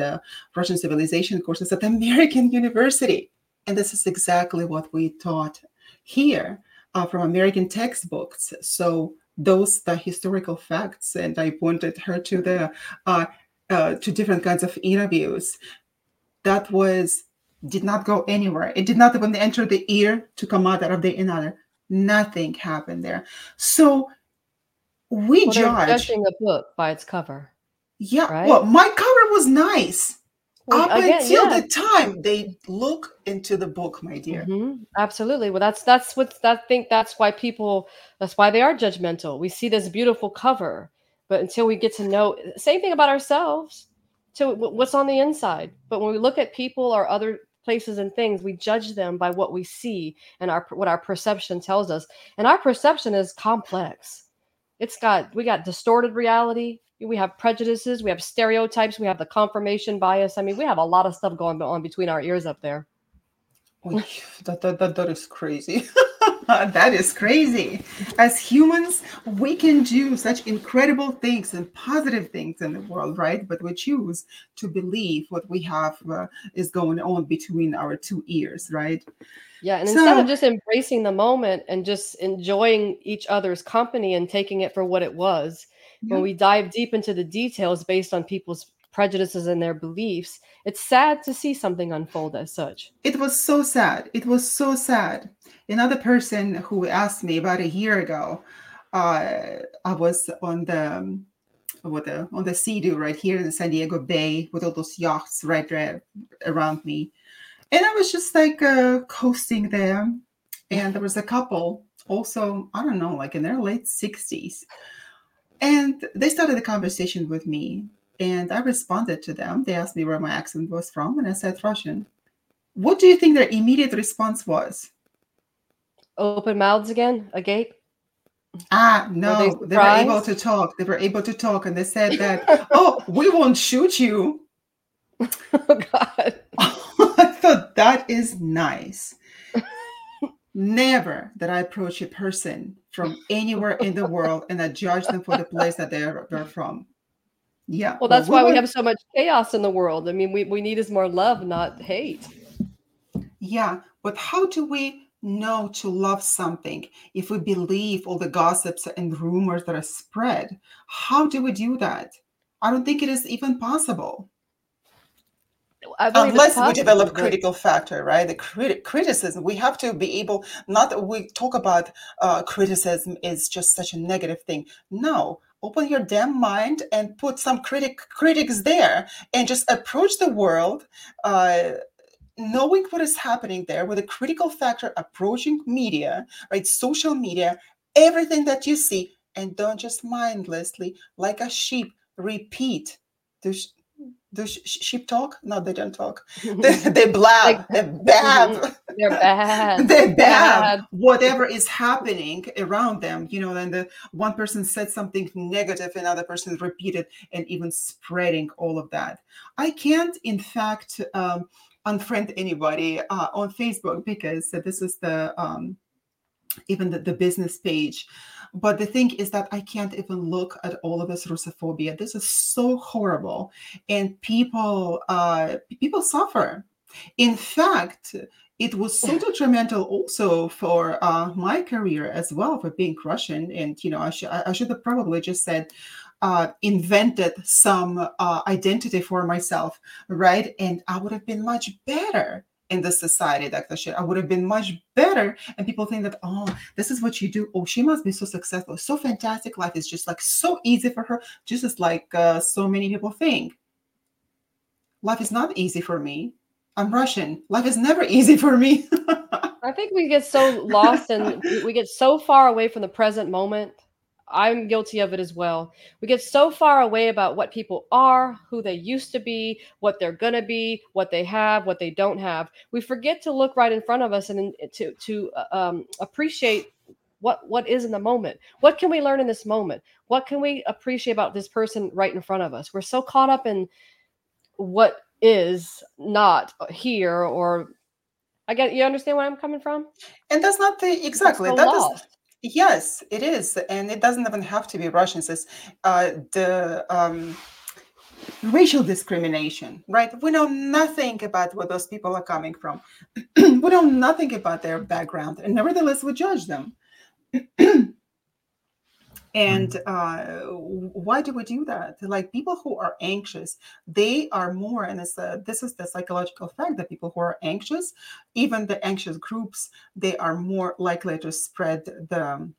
Russian civilization courses at [LAUGHS] American University, and this is exactly what we taught here uh, from American textbooks. So those the historical facts and i pointed her to the uh, uh, to different kinds of interviews. That was did not go anywhere. It did not even enter the ear to come out of the another nothing happened there. So we well, judge judging a book by its cover yeah right? well my cover was nice up again, until yeah. the time they look into the book my dear. Mm-hmm. absolutely. Well that's that's what that think that's why people that's why they are judgmental. We see this beautiful cover but until we get to know same thing about ourselves. To what's on the inside? But when we look at people or other places and things we judge them by what we see and our what our perception tells us. And our perception is complex. It's got we got distorted reality we have prejudices, we have stereotypes, we have the confirmation bias. I mean, we have a lot of stuff going on between our ears up there. that, that, that, that is crazy. [LAUGHS] that is crazy. As humans, we can do such incredible things and positive things in the world, right? But we choose to believe what we have uh, is going on between our two ears, right? Yeah, and so, instead of just embracing the moment and just enjoying each other's company and taking it for what it was, yeah. when we dive deep into the details based on people's prejudices and their beliefs, it's sad to see something unfold as such. It was so sad. It was so sad. Another person who asked me about a year ago, uh, I was on the with the on the sea right here in the San Diego Bay with all those yachts right there around me, and I was just like uh, coasting there, and there was a couple also I don't know like in their late sixties and they started a conversation with me, and I responded to them. They asked me where my accent was from, and I said Russian. What do you think their immediate response was? Open mouths again, agape. Ah, no, were they, they, were able to talk. They were able to talk, and they said that, "Oh, we won't shoot you." [LAUGHS] oh God! [LAUGHS] I thought that is nice. Never that I approach a person from anywhere in the [LAUGHS] world and I judge them for the place that they're, they're from. Yeah. Well, that's well, why we, we have so much chaos in the world. I mean, we, we need is more love, not hate. Yeah. But how do we know to love something if we believe all the gossips and rumors that are spread? How do we do that? I don't think it is even possible. Unless we develop critical factor, right? The criti- criticism, we have to be able, not that we talk about uh, criticism is just such a negative thing. No, open your damn mind and put some critic critics there and just approach the world uh, knowing what is happening there with a critical factor approaching media right social media everything that you see and don't just mindlessly like a sheep repeat the, the sheep talk? No they don't talk. [LAUGHS] They, they blab. Like, they bab [LAUGHS] they're bad. They bab bad. whatever is happening around them you know and the one person said something negative another person repeated and even spreading all of that. I can't in fact um, unfriend anybody uh, on Facebook because this is the um, even the, the business page. But the thing is that I can't even look at all of this Russophobia. This is so horrible, and people uh, people suffer. In fact, it was so detrimental also for uh, my career as well for being Russian. And you know, I, sh- I should have probably just said, uh, invented some uh, identity for myself, right? And I would have been much better in the society, Dr. Sher. I would have been much better. And people think that, oh, this is what you do. Oh, she must be so successful, so fantastic. Life is just like so easy for her, just as like uh, so many people think. Life is not easy for me. I'm Russian. Life is never [LAUGHS] easy for me. I think we get so lost and we get so far away from the present moment I'm guilty of it as well. We get so far away about what people are, who they used to be, what they're going to be, what they have, what they don't have. We forget to look right in front of us and to to uh, um, appreciate what what is in the moment. What can we learn in this moment? What can we appreciate about this person right in front of us? We're so caught up in what is not here or I get you understand where I'm coming from? And that's not the exactly that lost. Yes, it is, and it doesn't even have to be Russians. It's uh, the um, racial discrimination, right? We know nothing about where those people are coming from. [CLEARS THROAT] we know nothing about their background, and nevertheless, we judge them. [CLEARS THROAT] And mm. uh, why do we do that? Like people who are anxious, they are more, and it's a, this is the psychological fact that people who are anxious, even the anxious groups, they are more likely to spread the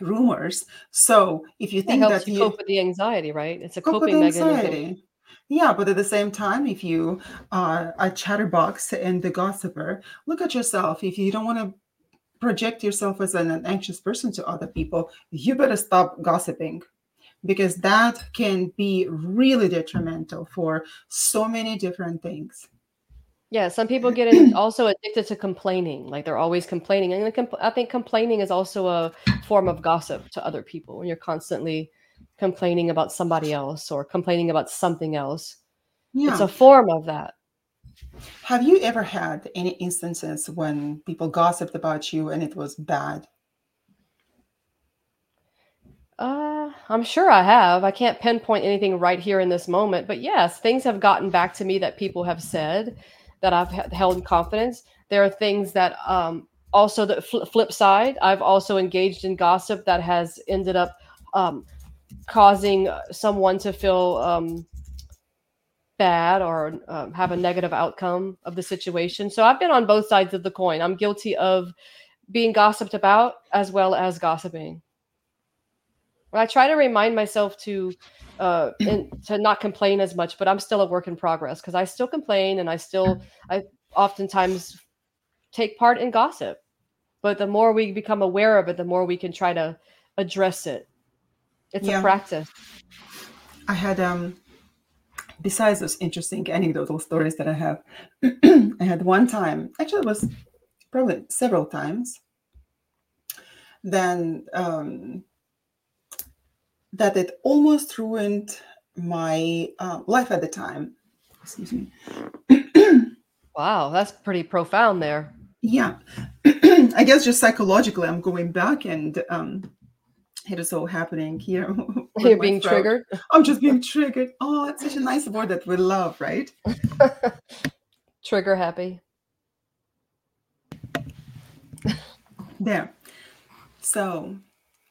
rumors. So if you think that you cope with the anxiety, right? It's a coping mechanism. Yeah, but at the same time, if you are a chatterbox and the gossiper, look at yourself. If you don't want to project yourself as an anxious person to other people, you better stop gossiping because that can be really detrimental for so many different things. Yeah, some people get [CLEARS THROAT] also addicted to complaining. Like they're always complaining. And I think complaining is also a form of gossip to other people when you're constantly complaining about somebody else or complaining about something else. Yeah. It's a form of that. Have you ever had any instances when people gossiped about you and it was bad? Uh, I'm sure I have. I can't pinpoint anything right here in this moment, but yes, things have gotten back to me that people have said that I've held in confidence. There are things that um, also the fl- flip side. I've also engaged in gossip that has ended up um, causing someone to feel um, bad or um, have a negative outcome of the situation. So I've been on both sides of the coin. I'm guilty of being gossiped about as well as gossiping. I try to remind myself to uh, in, to not complain as much, but I'm still a work in progress because I still complain and I still I oftentimes take part in gossip. But the more we become aware of it, the more we can try to address it. It's yeah. a practice. I had um besides those interesting anecdotal stories that I have, [CLEARS THROAT] I had one time, actually, it was probably several times, then um, that it almost ruined my uh, life at the time. Excuse me. [CLEARS THROAT] wow, that's pretty profound there. Yeah. [CLEARS THROAT] I guess just psychologically, I'm going back and um, it is all happening here. [LAUGHS] You're being throat. triggered. I'm just being triggered. Oh, it's such a nice word that we love, right? [LAUGHS] Trigger happy. There. So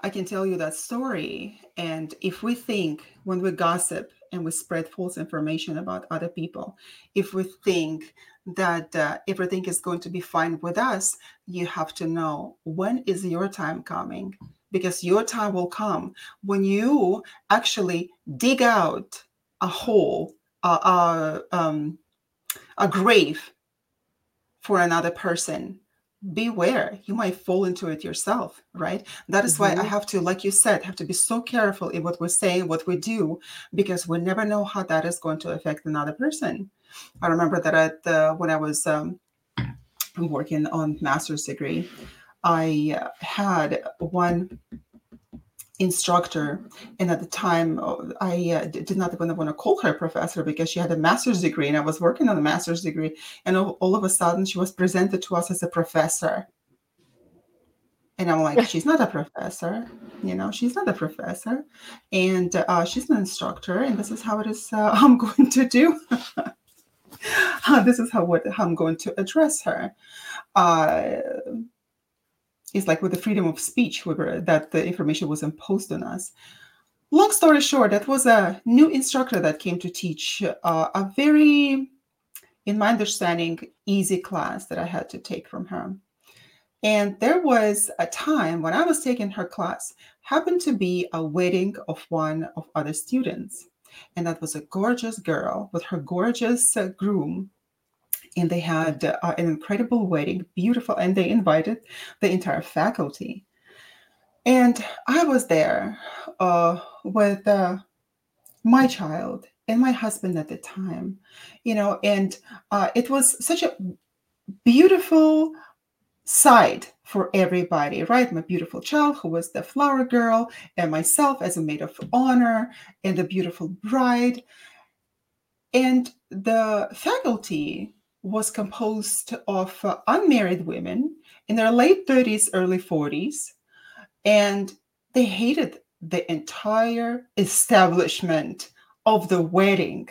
I can tell you that story. And if we think when we gossip and we spread false information about other people, if we think that uh, everything is going to be fine with us, you have to know when is your time coming? Because your time will come when you actually dig out a hole, a, a, um, a grave for another person beware you might fall into it yourself right that is mm-hmm. why i mm-hmm. have to like you said have to be so careful in what we say what we do because we never know how that is going to affect another person i remember that at the, when i was um, working on master's degree i uh, had one instructor and at the time uh, i uh, did not even want to call her professor because she had a master's degree and i was working on a master's degree and all, all of a sudden she was presented to us as a professor. And i'm like she's not a professor you know she's not a professor and uh, she's an instructor and this is how it is uh, [LAUGHS] i'm going to do. [LAUGHS] This is how what how i'm going to address her is like with the freedom of speech where that the information was imposed on us. Long story short that was a new instructor that came to teach uh, a very in my understanding easy class that i had to take from her. And there was a time when i was taking her class happened to be a wedding of one of other students. And that was a gorgeous girl with her gorgeous uh, groom and they had uh, an incredible wedding, beautiful, and they invited the entire faculty. And I was there uh, with uh, my child and my husband at the time, you know, and uh, it was such a beautiful sight for everybody, right? My beautiful child, who was the flower girl, and myself as a maid of honor, and the beautiful bride. And the faculty was composed of uh, unmarried women in their late 30s, early 40s, and they hated the entire establishment of the wedding.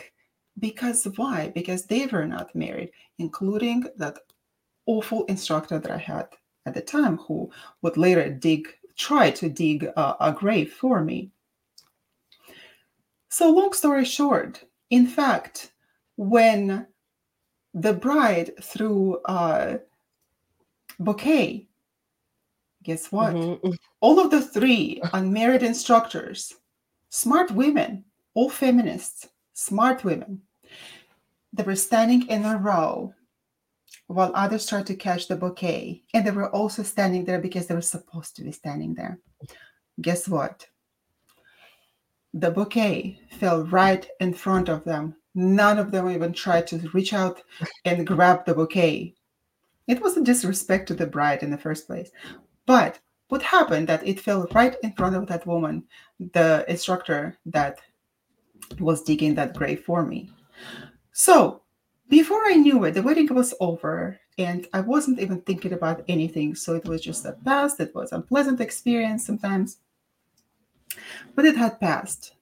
Because why? Because they were not married, including that awful instructor that I had at the time who would later dig, try to dig a, a grave for me. So, long story short, in fact, when the bride threw a bouquet. Guess what? Mm-hmm. All of the three unmarried instructors, smart women, all feminists, smart women, they were standing in a row while others tried to catch the bouquet. And they were also standing there because they were supposed to be standing there. Guess what? The bouquet fell right in front of them None of them even tried to reach out and grab the bouquet. It was a disrespect to the bride in the first place. But what happened that it fell right in front of that woman, the instructor that was digging that grave for me. So before I knew it, the wedding was over and I wasn't even thinking about anything. So it was just a past. It was a pleasant experience sometimes, but it had passed.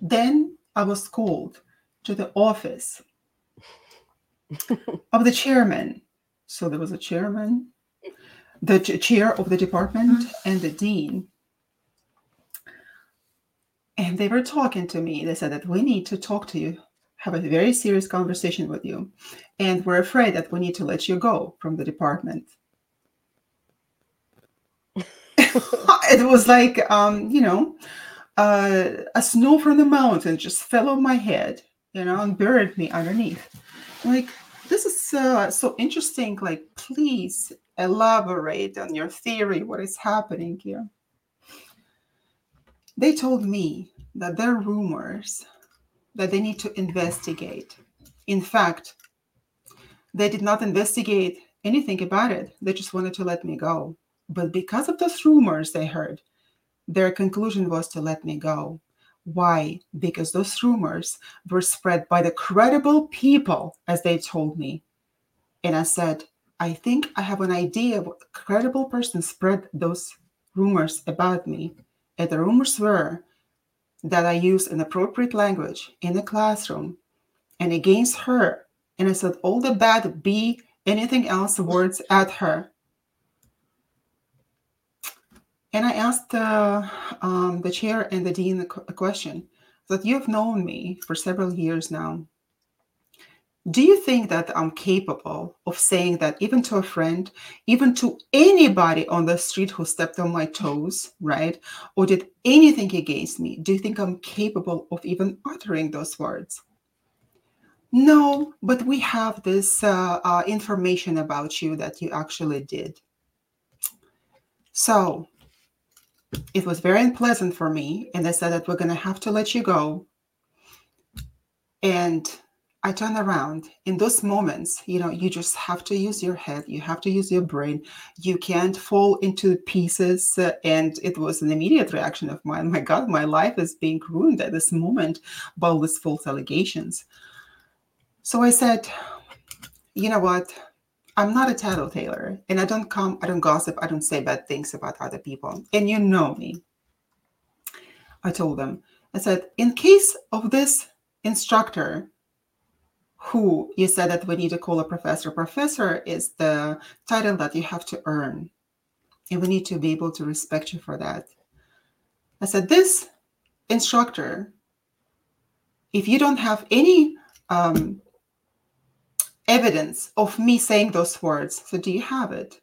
Then I was called to the office of the chairman. So there was a chairman, the chair of the department, mm-hmm. and the dean. And they were talking to me. They said that we need to talk to you, have a very serious conversation with you. And we're afraid that we need to let you go from the department. [LAUGHS] it was like, um, you know, uh, a snow from the mountain just fell on my head you know, and buried me underneath. like, this is uh, so interesting. Like, please elaborate on your theory. What is happening here? They told me that there are rumors that they need to investigate. In fact, they did not investigate anything about it. They just wanted to let me go. But because of those rumors they heard, their conclusion was to let me go. Why? Because those rumors were spread by the credible people, as they told me. And I said, I think I have an idea what credible person spread those rumors about me. And the rumors were that I used inappropriate language in the classroom and against her. And I said all the bad B, anything else words at her. And I asked um, the chair and the dean a question that you've known me for several years now. Do you think that I'm capable of saying that even to a friend, even to anybody on the street who stepped on my toes, right? Or did anything against me? Do you think I'm capable of even uttering those words? No, but we have this uh, uh, information about you that you actually did. So it was very unpleasant for me. And they said that we're going to have to let you go. And I turn around in those moments, you know, you just have to use your head, you have to use your brain. You can't fall into pieces. Uh, and it was an immediate reaction of mine. [LAUGHS] My God, my life is being ruined at this moment by all these false allegations. So I said, you know what? I'm not a tattletailer and I don't come, I don't gossip, I don't say bad things about other people. And you know me. I told them, I said, in case of this instructor who you said that we need to call a professor, professor is the title that you have to earn. And we need to be able to respect you for that. I said, this instructor, if you don't have any um, evidence of me saying those words. So do you have it?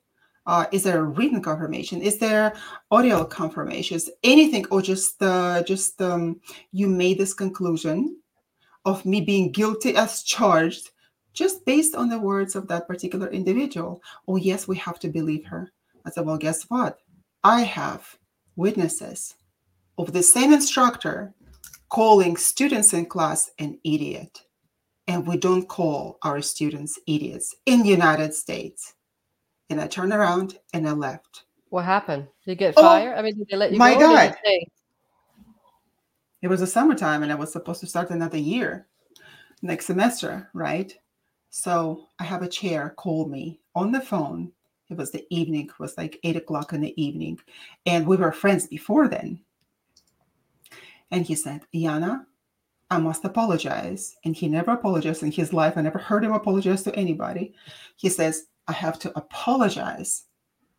Uh, is there a written confirmation? Is there audio confirmations? Anything, or just uh, just um, you made this conclusion of me being guilty as charged, just based on the words of that particular individual? Oh yes, we have to believe her. I said, well, guess what? I have witnesses of the same instructor calling students in class an idiot and we don't call our students idiots in the United States. And I turned around and I left. What happened? Did you get oh, fired? I mean, did they let you my go? God. It was a summertime and I was supposed to start another year next semester, right? So I have a chair call me on the phone. It was the evening, it was like eight o'clock in the evening. And we were friends before then. And he said, Yana, I must apologize. And he never apologized in his life. I never heard him apologize to anybody. He says, I have to apologize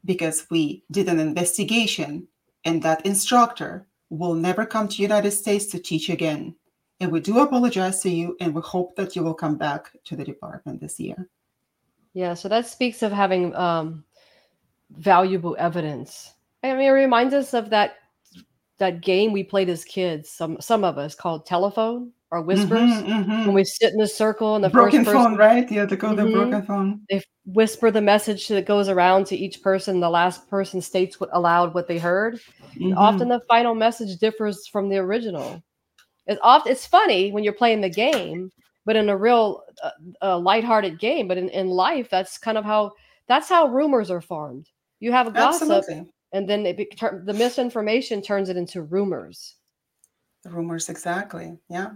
because we did an investigation and that instructor will never come to the United States to teach again. And we do apologize to you and we hope that you will come back to the department this year. Yeah, so that speaks of having um, valuable evidence. I mean, it reminds us of that that game we played as kids, some some of us called telephone or whispers. Mm-hmm, mm-hmm. When we sit in a circle and the broken first person, phone, right? Yeah, they call mm-hmm. the broken phone. They whisper the message that goes around to each person. The last person states what aloud what they heard. Often mm-hmm. the final message differs from the original. It's often it's funny when you're playing the game, but in a real uh, uh, lighthearted game. But in, in life, that's kind of how that's how rumors are formed. You have a gossip. Absolutely and then it the misinformation turns it into rumors rumors exactly yeah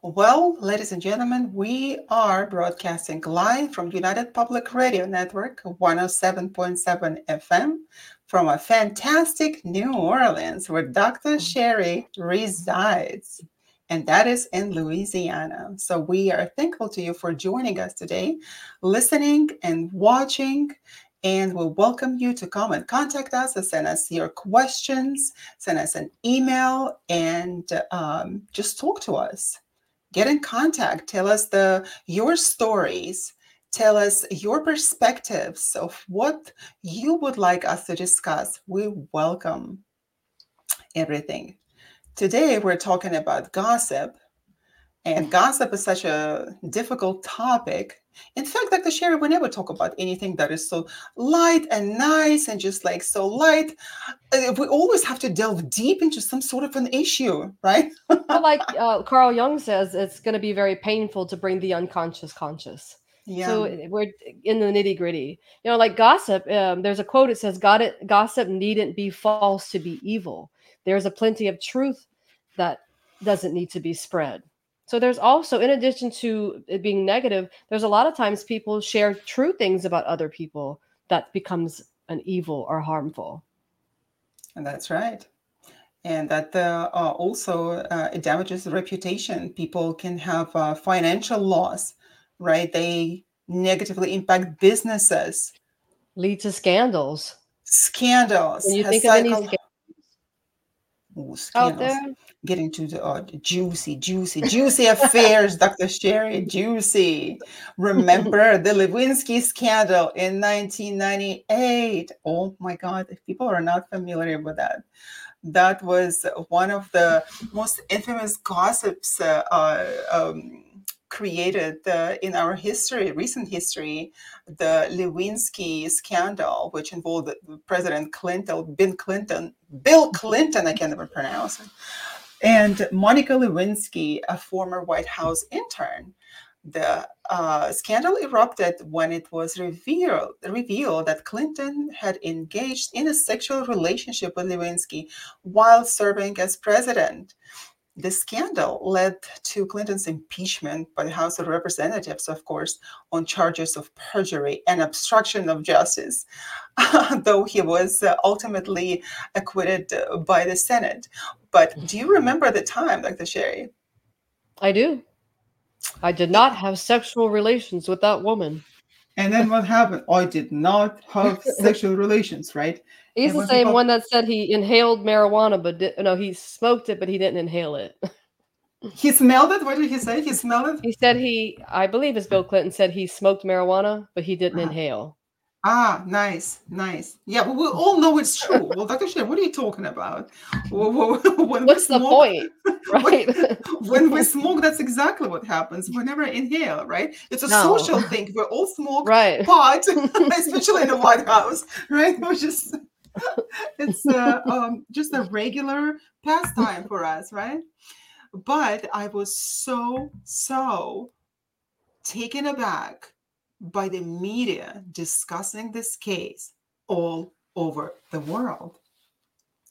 well ladies and gentlemen we are broadcasting live from united public radio network 107.7 fm from a fantastic new orleans where dr sherry resides and that is in Louisiana. So we are thankful to you for joining us today, listening and watching and we'll welcome you to come and contact us and send us your questions, send us an email, and um, just talk to us. Get in contact. Tell us the your stories. Tell us your perspectives of what you would like us to discuss. We welcome everything. Today, we're talking about gossip. And gossip is such a difficult topic in fact, Dr. Sherry, we never talk about anything that is so light and nice and just like so light. Uh, we always have to delve deep into some sort of an issue, right? well, [LAUGHS] like uh, Carl Jung says, it's going to be very painful to bring the unconscious conscious. Yeah. So uh, we're in the nitty gritty. You know, like gossip, um, there's a quote, it says, Gossip needn't be false to be evil. There's a plenty of truth that doesn't need to be spread. So there's also, in addition to it being negative, there's a lot of times people share true things about other people that becomes an evil or harmful. And that's right. And that uh, uh, also uh, it damages the reputation. People can have uh, financial loss, right? They negatively impact businesses, lead to scandals. Scandals. When you think of any Ooh, out scandals. there. Getting to the uh, juicy, juicy, juicy affairs, Dr. Sherry, juicy. Remember [LAUGHS] the Lewinsky scandal in 1998. Oh my God, if people are not familiar with that, that was one of the most infamous gossips uh, uh, um, created uh, in our history, recent history, the Lewinsky scandal, which involved President Clinton, Bill Clinton, Bill Clinton, I can't even pronounce it, and Monica Lewinsky, a former White House intern. The uh, scandal erupted when it was revealed, revealed that Clinton had engaged in a sexual relationship with Lewinsky while serving as president. The scandal led to Clinton's impeachment by the House of Representatives, of course, on charges of perjury and obstruction of justice, [LAUGHS] though he was uh, ultimately acquitted uh, by the Senate. But do you remember the time, Dr. Sherry? I do. I did not have sexual relations with that woman. And then what happened? I did not have [LAUGHS] sexual relations, right? He's And the same people- one that said he inhaled marijuana, but di- no, he smoked it, but he didn't inhale it. He smelled it. What did he say? He smelled it. He said he, I believe, as Bill Clinton said, he smoked marijuana, but he didn't Uh-huh. inhale. Ah, nice, nice. Yeah, but we all know it's true. [LAUGHS] Well, Dr. Sher, what are you talking about? [LAUGHS] When What's the point, [LAUGHS] right? when we smoke, that's exactly what happens. We never inhale, right? It's a No. social thing. We all smoke right. pot, especially in the White House, right? We just it's uh, um, just a regular pastime for us, right? But I was so so taken aback by the media discussing this case all over the world.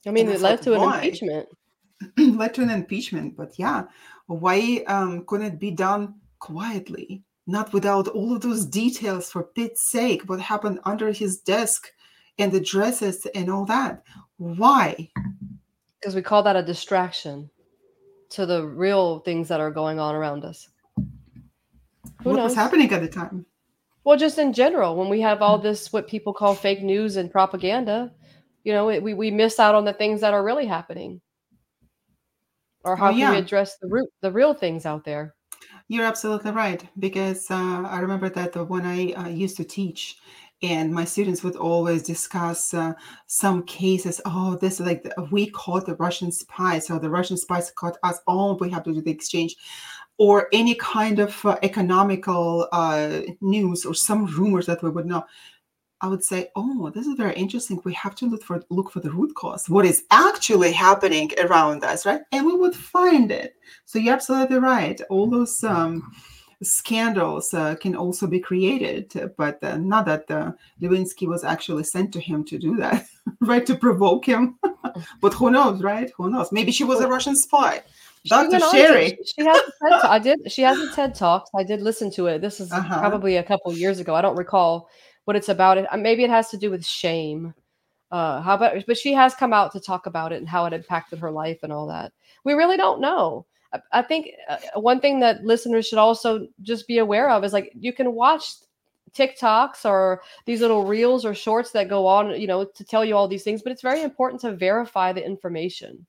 I mean, And it led thought, to an why? impeachment. [CLEARS THROAT] led to an impeachment. But yeah, why um, couldn't it be done quietly, not without all of those details? For Pete's sake, what happened under his desk and the dresses and all that? Why? because we call that a distraction to the real things that are going on around us. Who what knows? was happening at the time? Well, just in general, when we have all this, what people call fake news and propaganda, you know, it, we, we miss out on the things that are really happening. Or how Oh, can we address the root, the real things out there? You're absolutely right. Because uh, I remember that when I uh, used to teach, and my students would always discuss uh, some cases. Oh, this is like the, we caught the Russian spies, so the Russian spies caught us. Oh, we have to do the exchange, or any kind of uh, economical uh, news or some rumors that we would know. I would say, oh, this is very interesting. We have to look for look for the root cause. What is actually happening around us, right? And we would find it. So you're absolutely right. All those um, scandals uh, can also be created, but uh, not that uh, Lewinsky was actually sent to him to do that, [LAUGHS] right? To provoke him. [LAUGHS] but who knows, right? Who knows? Maybe she was a Russian spy. Dr. went on to- Sherry. she has a TED Talk- I did. She has a TED Talks. I did listen to it. This is Uh-huh. probably a couple years ago. I don't recall what it's about. It uh, maybe it has to do with shame. Uh, how about? But she has come out to talk about it and how it impacted her life and all that. We really don't know. I, I think uh, one thing that listeners should also just be aware of is like you can watch TikToks or these little reels or shorts that go on, you know, to tell you all these things. But it's very important to verify the information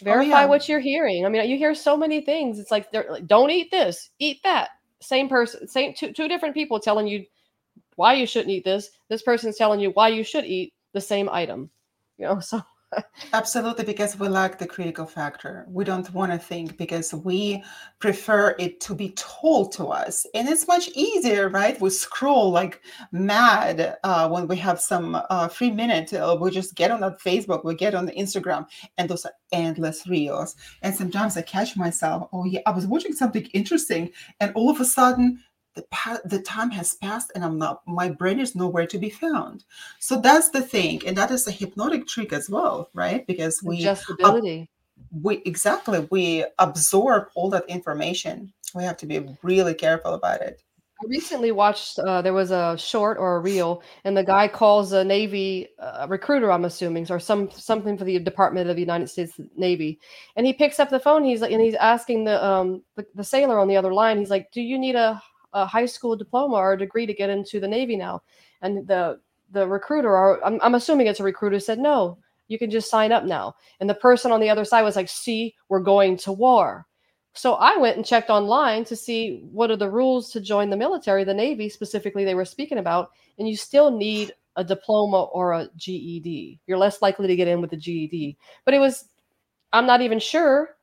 Oh, verify yeah. what you're hearing. I mean, you hear so many things. It's like they're like, don't eat this, eat that. Same person, same two two different people telling you why you shouldn't eat this. This person's telling you why you should eat the same item. You know, [LAUGHS] so Absolutely, because we lack the critical factor. We don't want to think because we prefer it to be told to us. And it's much easier, right? We scroll like mad uh, when we have some uh, free minute. Uh, we just get on that Facebook, we get on the Instagram, and those are endless reels. And sometimes I catch myself, oh, yeah, I was watching something interesting, and all of a sudden, the, pa- the time has passed and I'm not, my brain is nowhere to be found. So that's the thing. And that is a hypnotic trick as well, right? Because we, adjustability. we exactly, we absorb all that information. We have to be really careful about it. I recently watched. Uh, there was a short or a reel, and the guy calls a Navy uh, recruiter. I'm assuming, or some something for the Department of the United States Navy, and he picks up the phone. He's like, and he's asking the um the, the sailor on the other line. He's like, "Do you need a, a high school diploma or a degree to get into the Navy now?" And the the recruiter, or I'm, I'm assuming it's a recruiter, said, "No, You can just sign up now. And the person on the other side was like, see, we're going to war. So I went and checked online to see what are the rules to join the military, the Navy specifically, they were speaking about. And you still need a diploma or a GED. You're less likely to get in with a GED. But it was, I'm not even sure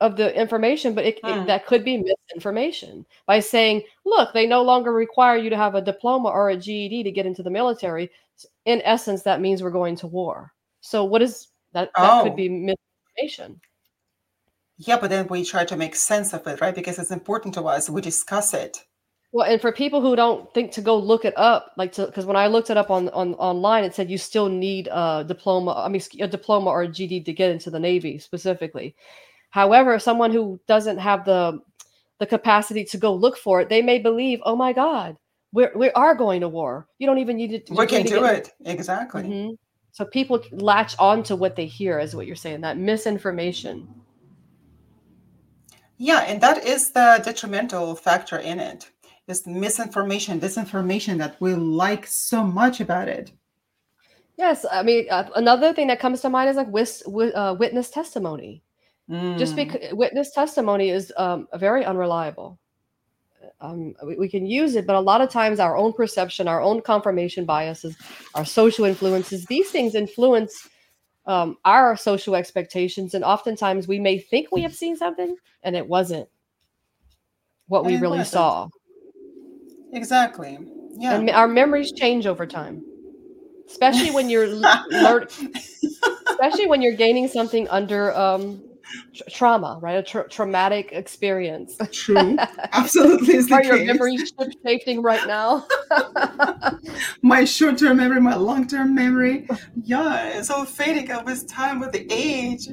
of the information, but it, hmm. it, that could be misinformation by saying, look, they no longer require you to have a diploma or a GED to get into the military. In essence, that means we're going to war. So what is that? That oh. could be misinformation. Yeah, but then we try to make sense of it, right? Because it's important to us. We discuss it. Well, and for people who don't think to go look it up, like to because when I looked it up on, on online, it said you still need a diploma. I mean, a diploma or a GED to get into the Navy specifically. However, someone who doesn't have the the capacity to go look for it, they may believe, oh my God, we're, we are going to war. You don't even need to. Do. We can do it exactly. Mm-hmm. So people latch on to what they hear, is what you're saying. That misinformation. Yeah, and that is the detrimental factor in it. This misinformation, disinformation that we like so much about it. Yes, I mean uh, another thing that comes to mind is like wis- uh, witness testimony. Mm. Just because witness testimony is um, very unreliable. Um, we, we, can use it, but a lot of times our own perception, our own confirmation biases, our social influences, these things influence um, our social expectations. And oftentimes we may think we have seen something and it wasn't what we really saw. Exactly. Yeah. And our memories change over time, especially when you're [LAUGHS] learning, especially when you're gaining something under um, trauma, right? A tra- traumatic experience. True, [LAUGHS] absolutely. Is Are your case. memories shifting right now? [LAUGHS] my short-term memory, my long-term memory, yeah, it's all fading up with time, with the age.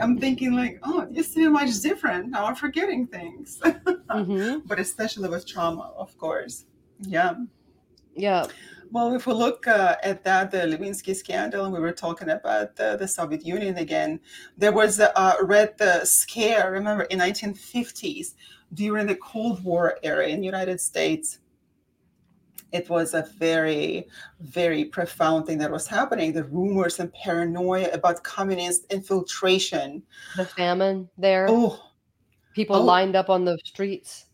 I'm thinking like, oh, it used to be much different. Now I'm forgetting things. [LAUGHS] mm-hmm. But especially with trauma, of course. Yeah. Yeah. Well, if we look uh, at that, the Lewinsky scandal, and we were talking about the, the Soviet Union again, there was a uh, Red uh, Scare, remember, in 1950s during the Cold War era in the United States. It was a very, very profound thing that was happening. The rumors and paranoia about communist infiltration. The famine there. Oh, people oh. lined up on the streets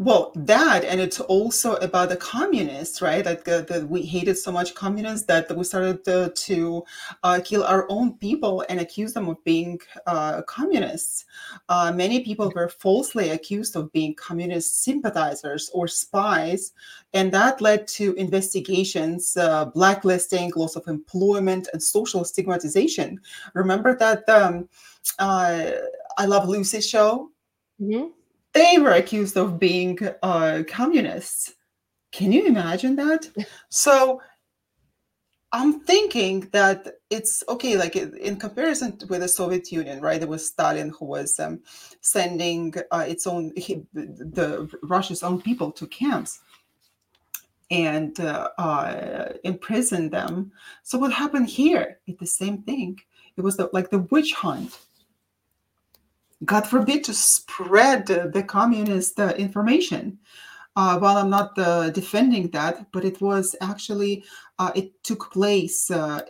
well that and it's also about the communists right? Like uh, the, we hated so much communists that we started to, to uh, kill our own people and accuse them of being uh, communists. Uh, many people were falsely accused of being communist sympathizers or spies and that led to investigations uh, blacklisting loss of employment and social stigmatization. Remember that um, uh, i love lucy show? Mm-hmm they were accused of being uh, communists. Can you imagine that? [LAUGHS] so I'm thinking that it's okay, like in comparison with the Soviet Union, right? There was Stalin who was um, sending uh, its own, he, the Russia's own people to camps and uh, uh, imprisoned them. So what happened here? It's the same thing. It was the, like the witch hunt God forbid to spread the communist uh, information. Uh, while I'm not uh, defending that, but it was actually uh, it took place uh,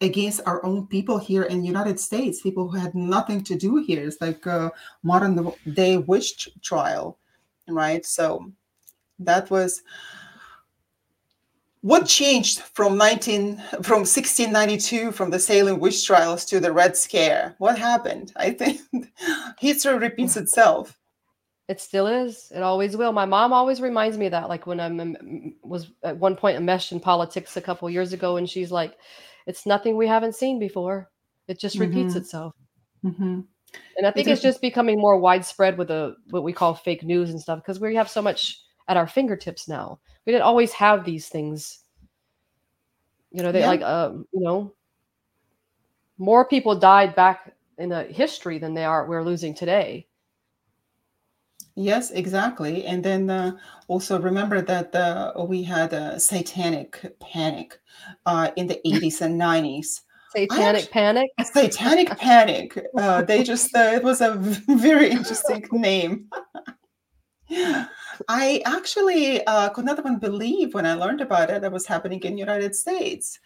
against our own people here in the United States, people who had nothing to do here. It's like a modern day witch trial, right? So that was what changed from 19 from 1692 from the Salem witch trials to the Red Scare? What happened? I think [LAUGHS] history repeats itself. It still is. It always will. My mom always reminds me of that. Like when I was at one point enmeshed in politics a couple years ago, and she's like, "It's nothing we haven't seen before. It just repeats mm-hmm. itself." Mm-hmm. And I think it's, it's just becoming more widespread with the what we call fake news and stuff because we have so much at our fingertips now. We didn't always have these things. You know they yeah. like um you know more people died back in the history than they are we're losing today. Yes exactly. And then uh, also remember that uh, we had a satanic panic uh, in the 80s and 90s satanic actually, panic? satanic panic. Uh, they just uh, it was a [LAUGHS] very interesting name [LAUGHS] I actually uh, could not even believe when I learned about it that was happening in the United States.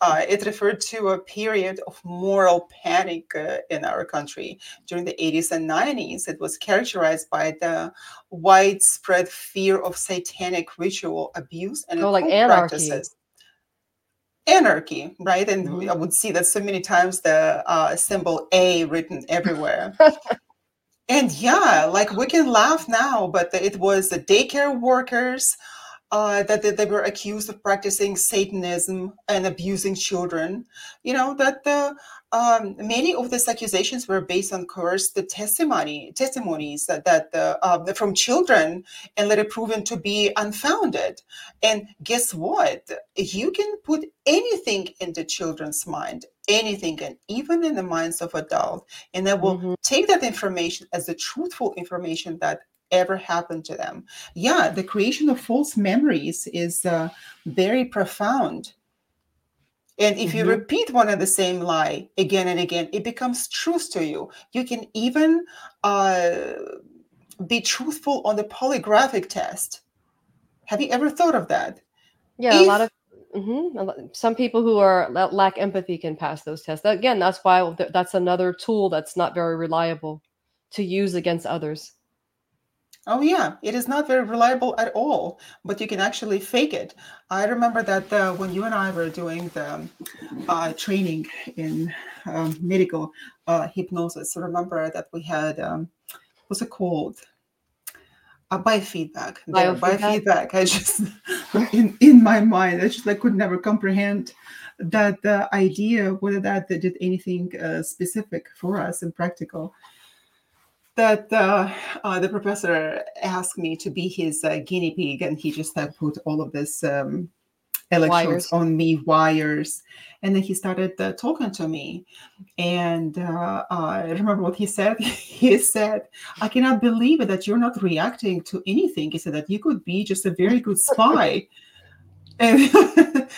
Uh, it referred to a period of moral panic uh, in our country during the 80s and 90s. It was characterized by the widespread fear of satanic ritual abuse and Oh, like occult anarchy. practices. Anarchy, right? And Mhm. I would see that so many times the uh, symbol A written everywhere. [LAUGHS] And yeah, like we can laugh now, but it was the daycare workers uh, that, they were accused of practicing Satanism and abusing children. You know that the um, many of these accusations were based on coerced testimony testimonies that, that uh, uh, from children and later proven to be unfounded. And guess what? You can put anything into children's mind, anything, and even in the minds of adults, and they will Mhm. take that information as the truthful information that ever happened to them. Yeah, the creation of false memories is uh, very profound. And if you Mhm. repeat one and the same lie again and again, it becomes truth to you. You can even uh, be truthful on the polygraphic test. Have you ever thought of that? Yeah, a lot of mhm, a some people who are lack empathy can pass those tests. Again, that's why that's another tool that's not very reliable to use against others. Oh, yeah, it is not very reliable at all, but you can actually fake it. I remember that uh, when you and I were doing the uh, training in um, medical uh, hypnosis, remember that we had, um, what's it called? Uh, biofeedback. Biofeedback? biofeedback. I just, [LAUGHS] in, in my mind, I just like could never comprehend that the idea whether that did anything uh, specific for us and practical that uh, uh, the professor asked me to be his uh, guinea pig, and he just uh, put all of this um, electrodes Wires. on me, wires, and then he started uh, talking to me. And uh, I remember what he said. [LAUGHS] he said, "I cannot believe it that you're not reacting to anything." He said that you could be just a very good spy. [LAUGHS] and,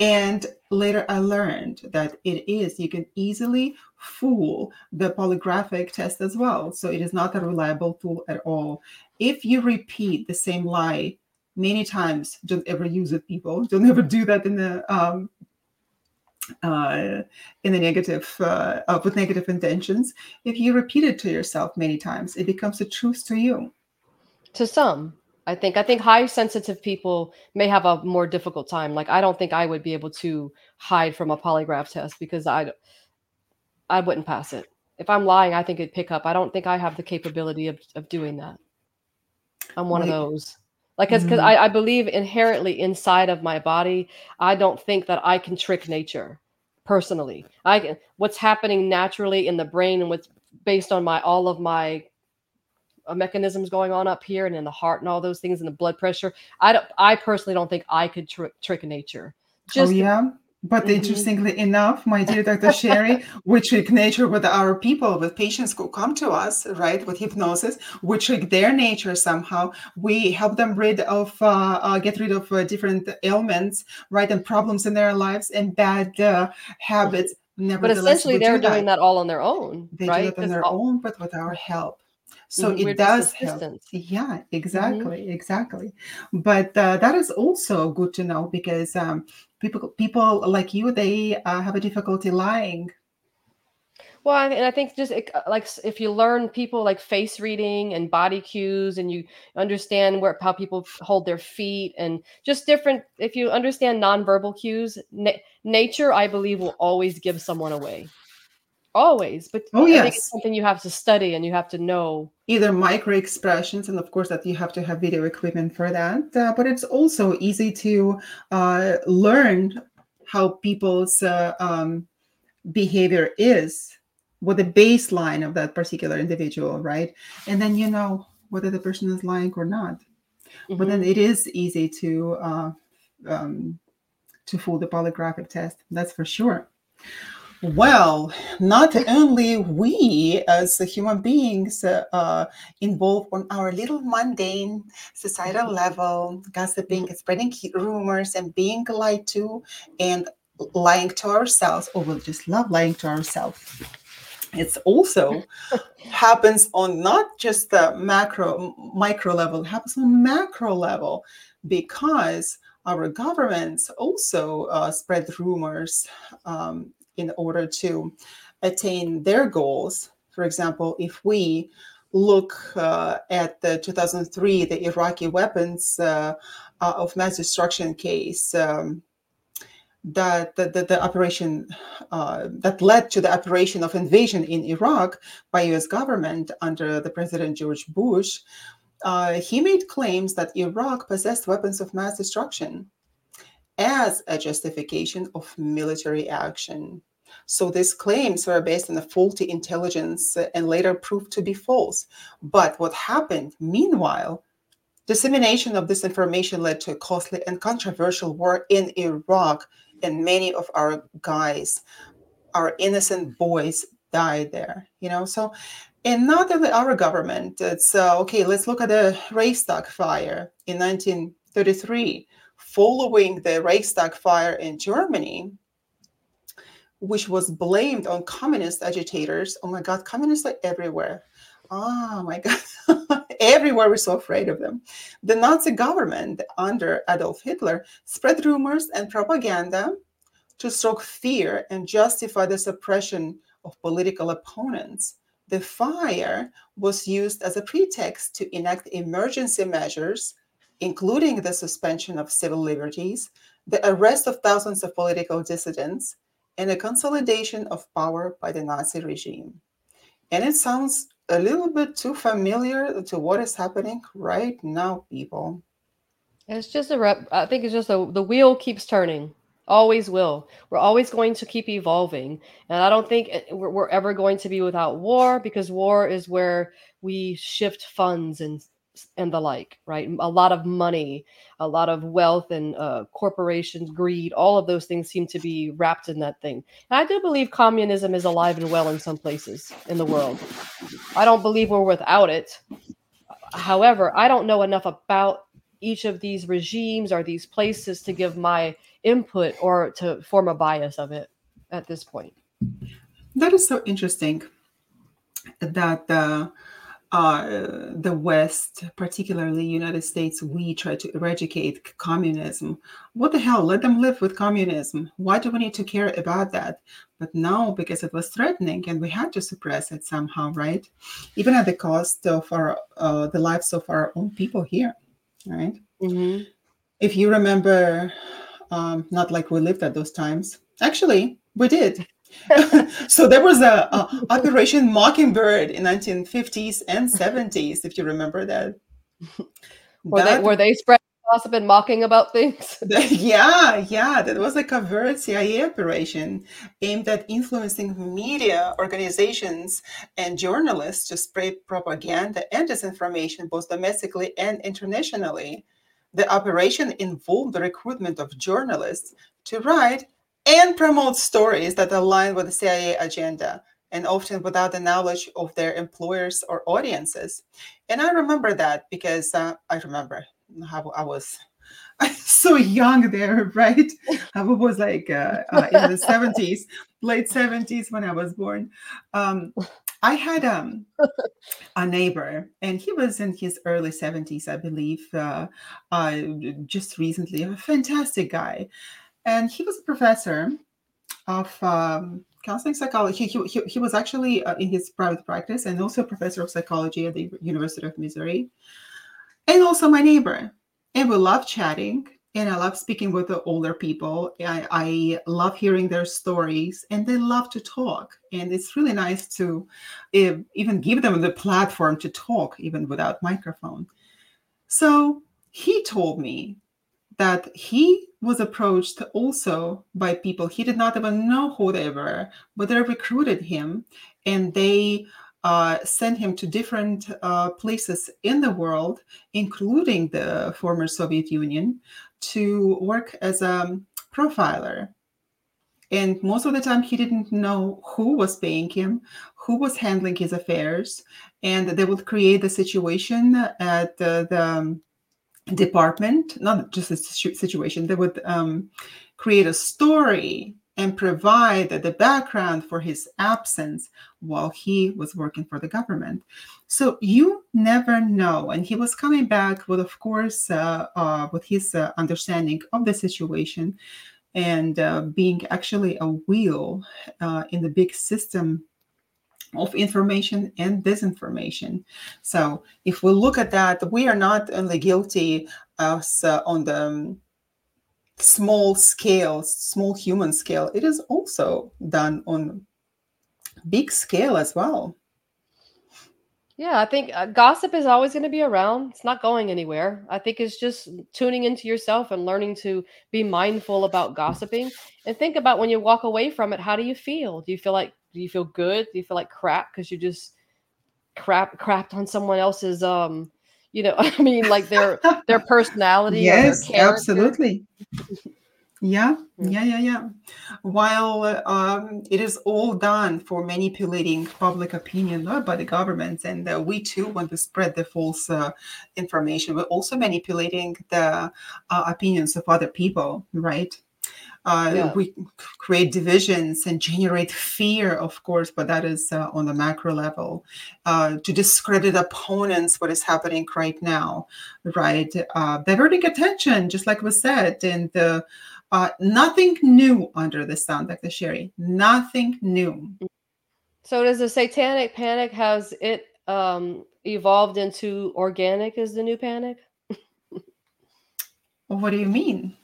and later I learned that it is, you can easily fool the polygraphic test as well. So it is not a reliable tool at all. If you repeat the same lie many times, don't ever use it, people. Don't ever do that in the um, uh, in the negative uh, uh, with negative intentions. If you repeat it to yourself many times, it becomes a truth to you. To some, I think I think high sensitive people may have a more difficult time. Like I don't think I would be able to hide from a polygraph test because I I wouldn't pass it. If I'm lying, I think it'd pick up. I don't think I have the capability of, of doing that. I'm one Like- of those. Like, because Mhm. I, I believe inherently inside of my body, I don't think that I can trick nature personally. I can, what's happening naturally in the brain and what's based on my all of my uh, mechanisms going on up here and in the heart and all those things and the blood pressure. I don't. I personally don't think I could trick trick nature. Just oh yeah. But Mhm. interestingly enough, my dear Dr. Sherry, [LAUGHS] we trick nature with our people, with patients who come to us, right, with hypnosis. We trick their nature somehow. We help them rid of, uh, uh, get rid of uh, different ailments, right, and problems in their lives and bad uh, habits. but essentially, they're doing that all on their own, They right? do it on their all- own, but with our help. So Mhm, it we're does help. Yeah, exactly, exactly. But uh, that is also good to know because um, people people like you they uh, have a difficulty lying. Well, and I think just uh, like if you learn people like face reading and body cues, and you understand where how people hold their feet, and just different. If you understand nonverbal cues, na- nature, I believe, will always give someone away. Always, but Oh, I think yes. it's something you have to study and you have to know. Either micro expressions, and of course that you have to have video equipment for that. Uh, but it's also easy to uh, learn how people's uh, um, behavior is, what the baseline of that particular individual, right? And then you know whether the person is lying or not. but Mhm. then it is easy to uh, um, to fool the polygraphic test that's for sure well not only we as human beings uh, involved on our little mundane societal level gossiping spreading rumors and being lied to and lying to ourselves or we'll just love lying to ourselves. It's also [LAUGHS] happens on not just the macro micro level it happens on macro level because our governments also uh, spread rumors um, in order to attain their goals for example if we look uh, at the 2003 the iraqi weapons uh, uh, of mass destruction case um, that the, the, the operation uh, that led to the operation of invasion in Iraq by U.S. government under the President George Bush, uh, he made claims that Iraq possessed weapons of mass destruction as a justification of military action. So these claims were based on a faulty intelligence and later proved to be false. But what happened meanwhile Dissemination of this information led to a costly and controversial war in Iraq, and many of our guys, our innocent boys, died there. You know, so and not only our government. It's uh, okay. Let's look at the Reichstag fire in 1933. Following the Reichstag fire in Germany, which was blamed on communist agitators. Oh my God, communists are everywhere. Oh my God. [LAUGHS] Everywhere we're so afraid of them. The Nazi government under Adolf Hitler spread rumors and propaganda to stoke fear and justify the suppression of political opponents. The fire was used as a pretext to enact emergency measures, including the suspension of civil liberties, the arrest of thousands of political dissidents, and a consolidation of power by the Nazi regime. And it sounds a little bit too familiar to what is happening right now, people. It's just a rep. I think it's just a, the wheel keeps turning. Always will. We're always going to keep evolving. And I don't think eh, we're, we're ever going to be without war because war is where we shift funds and and the like, right? A lot of money, a lot of wealth and uh, corporations, greed, all of those things seem to be wrapped in that thing. And I do believe communism is alive and well in some places in the world. I don't believe we're without it. However, I don't know enough about each of these regimes or these places to give my input or to form a bias of it at this point. That is so interesting that uh, uh, the West, particularly United States, we try to eradicate communism. What the hell? Let them live with communism. Why do we need to care about that? But now, because it was threatening, and we had to suppress it somehow, right? Even at the cost of our uh, the lives of our own people here, right? Mm-hmm. If you remember, um, not like we lived at those times. Actually, we did. [LAUGHS] so there was a, a, Operation Mockingbird in 1950s and 70s, if you remember that. Were that, they were they spreading gossip and mocking about things? [LAUGHS] yeah, yeah, that was a covert CIA operation aimed at influencing media organizations and journalists to spread propaganda and disinformation both domestically and internationally. The operation involved the recruitment of journalists to write and promote stories that align with the CIA agenda and often without the knowledge of their employers or audiences. And I remember that because uh, I remember how I was [LAUGHS] so young there, [LAUGHS] right? I was like uh, uh, in the 70s, late 70s when I was born. Um, I had um, a neighbor, and he was in his early 70s, I believe, uh, uh, just recently, a fantastic guy and he was a professor of um, counseling psychology. He, he, he was actually uh, in his private practice and also a professor of psychology at the University of Missouri, and also my neighbor. And we love chatting, and I love speaking with the older people. I, I love hearing their stories, and they love to talk. And it's really nice to uh, even give them the platform to talk, even without microphone. So he told me that he was approached also by people he did not even know who they were, but they recruited him and they uh, sent him to different uh, places in the world, including the former Soviet Union, to work as a profiler. And most of the time, he didn't know who was paying him, who was handling his affairs, and they would create the situation at the, the department, not just a situation, they would um, create a story and provide the background for his absence while he was working for the government. So you never know. And he was coming back with, of course, uh, uh, with his uh, understanding of the situation and uh, being actually a wheel uh, in the big system of information and disinformation. So if we look at that, we are not only guilty as uh, on the um, small scale, small human scale, it is also done on big scale as well. Yeah, I think uh, gossip is always going to be around. It's not going anywhere. I think it's just tuning into yourself and learning to be mindful about gossiping and think about when you walk away from it, how do you feel? Do you feel like do you feel good? Do you feel like crap? Because you just crap crapped on someone else's um you know [LAUGHS] i mean like their their personality yes absolutely. Yeah. yeah yeah yeah. While um, it is all done for manipulating public opinion not by the government and uh, we too want to spread the false uh, information but also manipulating the uh, opinions of other people right uh, yeah. We create divisions and generate fear, of course, but that is uh, on the macro level. Uh, to discredit opponents, what is happening right now, right? Uh, diverting attention, just like was said, and uh, nothing new under the sun, Dr. Sherry. Nothing new. So, does the satanic panic has it um, evolved into organic? Is the new panic? [LAUGHS] what do you mean?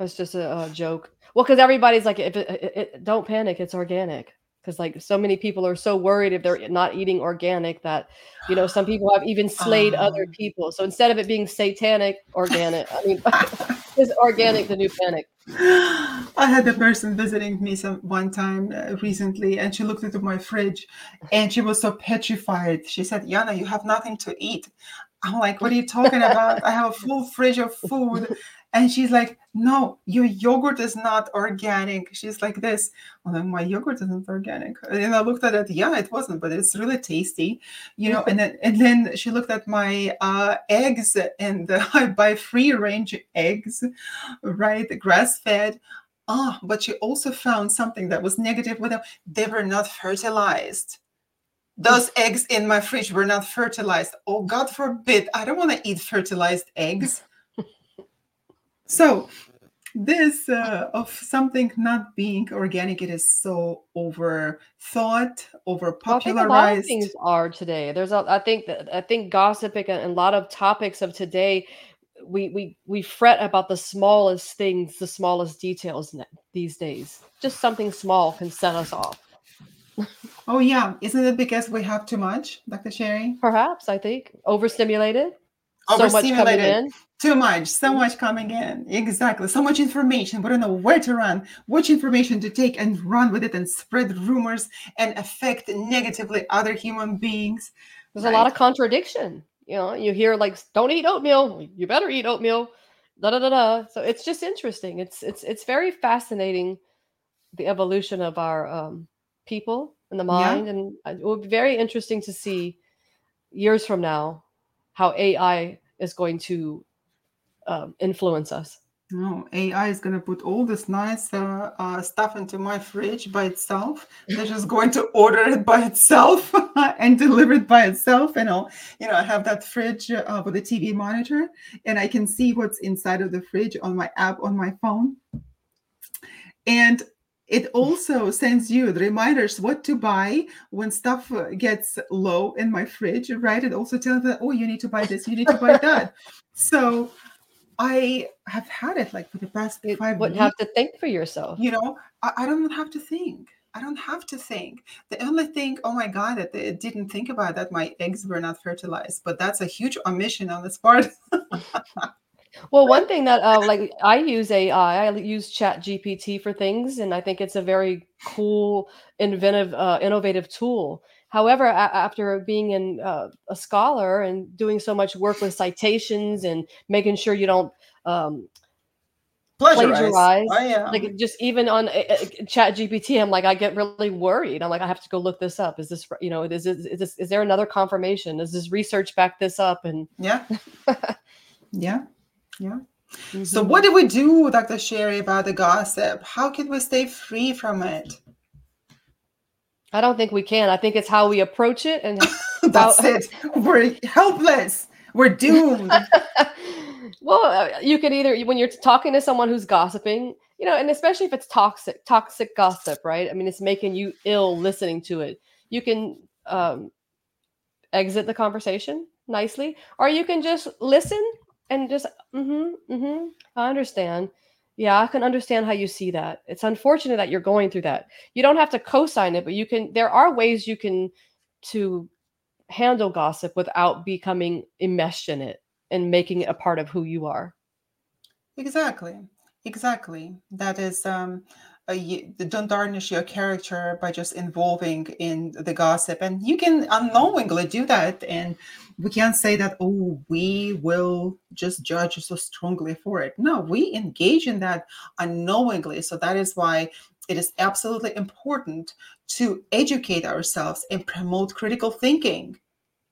It's just a, a joke. Well, because everybody's like, if it, it, it, don't panic, it's organic. Because like so many people are so worried if they're not eating organic that, you know, some people have even slayed um. other people. So instead of it being satanic, organic. I mean, [LAUGHS] is organic the new panic? I had a person visiting me some one time uh, recently, and she looked into my fridge, and she was so petrified. She said, "Yana, you have nothing to eat." I'm like, "What are you talking about? I have a full fridge of food." And she's like, no, your yogurt is not organic. She's like this. Well, then my yogurt isn't organic. And I looked at it. Yeah, it wasn't, but it's really tasty, you know. And then and then she looked at my uh, eggs, and uh, [LAUGHS] I buy free range eggs, right, grass fed. Ah, but she also found something that was negative with them. They were not fertilized those eggs in my fridge were not fertilized. Oh, God forbid. I don't want to eat fertilized eggs. So this uh, of something not being organic, it is so over thought, over popularized. Well, a lot of things are today. There's a, I think that I think gossiping and a lot of topics of today. We we we fret about the smallest things, the smallest details these days. Just something small can set us off. oh yeah, isn't it because we have too much, Dr. Sherry? Perhaps I think overstimulated. So much coming in too much, so much coming in. Exactly. So much information. We don't know where to run, which information to take and run with it and spread rumors and affect negatively other human beings. There's right? a lot of contradiction. You know, you hear like, don't eat oatmeal. You better eat oatmeal. Da da da da. So it's just interesting. It's it's it's very fascinating the evolution of our um, people and the mind. Yeah. And it will be very interesting to see years from now how AI is going to um, influence us. No, AI is going to put all this nice uh, uh, stuff into my fridge by itself. They're just going to order it by itself [LAUGHS] and deliver it by itself. And I'll, you know, I have that fridge uh, with a TV monitor, and I can see what's inside of the fridge on my app on my phone. And it also sends you the reminders what to buy when stuff uh, gets low in my fridge, right? It also tells that, oh, you need to buy this, you need to buy that. So I have had it like for the past you five wouldn't have to think for yourself. You know, I, I, don't have to think. I don't have to think. The only thing, oh my God, that it didn't think about that my eggs were not fertilized. But that's a huge omission on this part. [LAUGHS] well, one thing that uh, like I use AI, I use Chat GPT for things, and I think it's a very cool, inventive, uh, innovative tool. However, a- after being in uh, a scholar and doing so much work with citations and making sure you don't um, plagiarize, oh, yeah. like just even on uh, uh Chat GPT, I'm like, I get really worried. I'm like, I have to go look this up. Is this, you know, is is, is, this, is there another confirmation? Is this research back this up? And yeah, [LAUGHS] yeah, yeah. So, Mhm. what do we do, Dr. Sherry, about the gossip? How can we stay free from it? I don't think we can. I think it's how we approach it and [LAUGHS] That's How- it. We're helpless. We're doomed. [LAUGHS] well, uh, you could either when you're talking to someone who's gossiping, you know, and especially if it's toxic, toxic gossip, right? I mean, it's making you ill listening to it. You can um, exit the conversation nicely, or you can just listen and just, mm-hmm, mm-hmm. I understand. Yeah, I can understand how you see that. It's unfortunate that you're going through that. You don't have to co-sign it, but you can. There are ways you can to handle gossip without becoming enmeshed in it and making it a part of who you are. Exactly. Exactly. That is um you, don't tarnish your character by just involving in the gossip. And you can unknowingly do that. And we can't say that oh we will just judge so strongly for it. No we engage in that unknowingly. So that is why it is absolutely important to educate ourselves and promote critical thinking.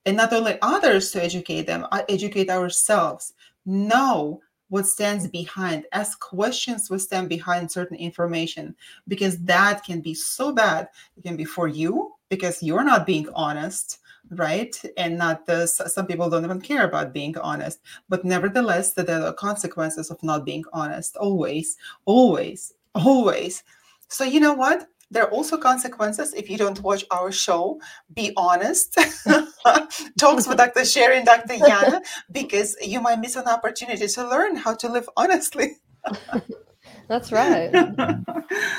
And not only others to educate them uh, educate ourselves. Know what stands behind ask questions what stand behind certain information because that can be so bad. It can be for you because you're not being honest right? And not the some people don't even care about being honest. But nevertheless there are consequences of not being honest always always always. So you know what there are also consequences if you don't watch our show be honest [LAUGHS] talks with dr sherry and dr yana [LAUGHS] because you might miss an opportunity to learn how to live honestly [LAUGHS] That's right.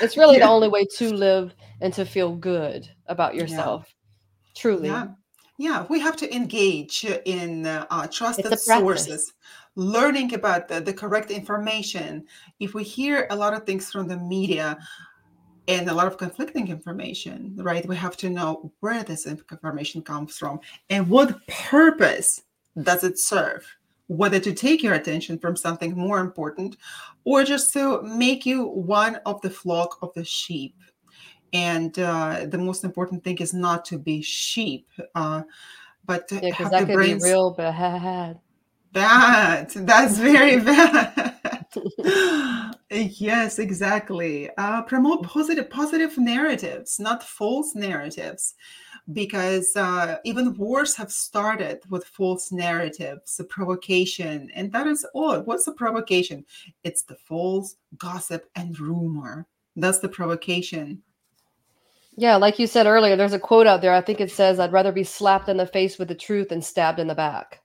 it's really the only way to live and to feel good about yourself. Truly. Yeah, yeah, we have to engage in uh, trusted sources, learning about the, the correct information. If we hear a lot of things from the media and a lot of conflicting information, right, we have to know where this information comes from and what purpose does it serve. Whether to take your attention from something more important or just to make you one of the flock of the sheep and uh, the most important thing is not to be sheep uh, but to Yeah, have that the could brains be real bad. bad that's very [LAUGHS] bad [LAUGHS] yes exactly uh, promote positive positive narratives not false narratives because uh, even wars have started with false narratives, a provocation, and that is all. What's the provocation? It's the false gossip and rumor. That's the provocation. Yeah, like you said earlier, there's a quote out there. I think it says, I'd rather be slapped in the face with the truth than stabbed in the back.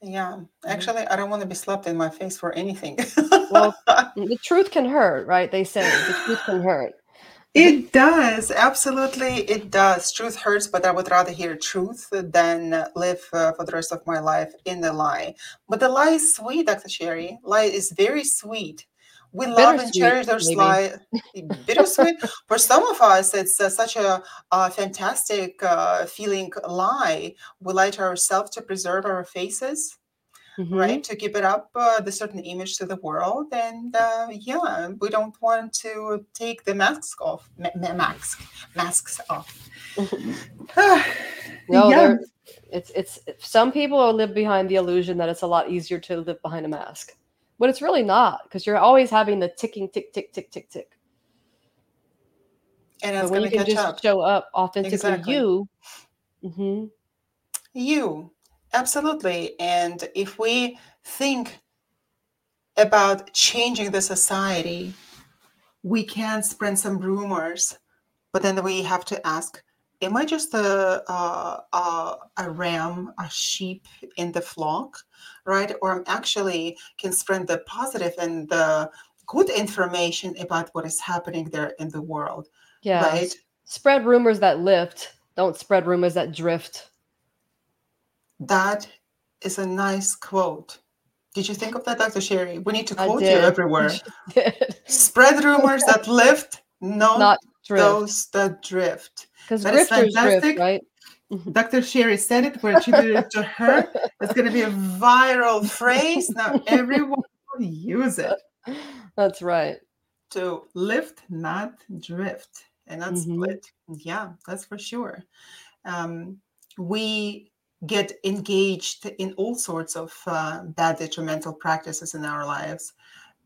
Yeah, actually, I don't want to be slapped in my face for anything. Well, [LAUGHS] The truth can hurt, right? They say the truth can hurt. It does, absolutely, it does. Truth hurts, but I would rather hear truth than live uh, for the rest of my life in the lie. But the lie is sweet, Dr. Sherry. Lie is very sweet. We love and cherish those maybe. lie. Bittersweet. [LAUGHS] for some of us, it's uh, such a, fantastic uh, feeling lie. We lie to ourselves to preserve our faces Mhm. right to keep it up uh, the certain image to the world and uh, yeah we don't want to take the masks off ma- ma- mask masks off [LAUGHS] [SIGHS] No, yeah there it's it's some people live behind the illusion that it's a lot easier to live behind a mask. But it's really not, because you're always having the ticking tick tick tick tick tick. and it's when you can catch just up. show up authentically Exactly. you, mhm, you. Absolutely. And if we think about changing the society we can spread some rumors but then we have to ask am i just a, a, a, a ram a sheep in the flock right or i'm actually can spread the positive and the good information about what is happening there in the world yeah. right Spread rumors that lift. Don't spread rumors that drift. that is a nice quote did you think of that dr sherry we need to quote you [LAUGHS] everywhere spread rumors that lift [LAUGHS] not, Not drift. those that drift Because that is fantastic. drift, right? Dr. Sherry said it, we're attributing it to her. It's going to be a viral phrase. Now everyone will use it [LAUGHS] That's right. to lift, not drift, and not Mhm. split. Yeah, that's for sure. Um, we get engaged in all sorts of uh, bad detrimental practices in our lives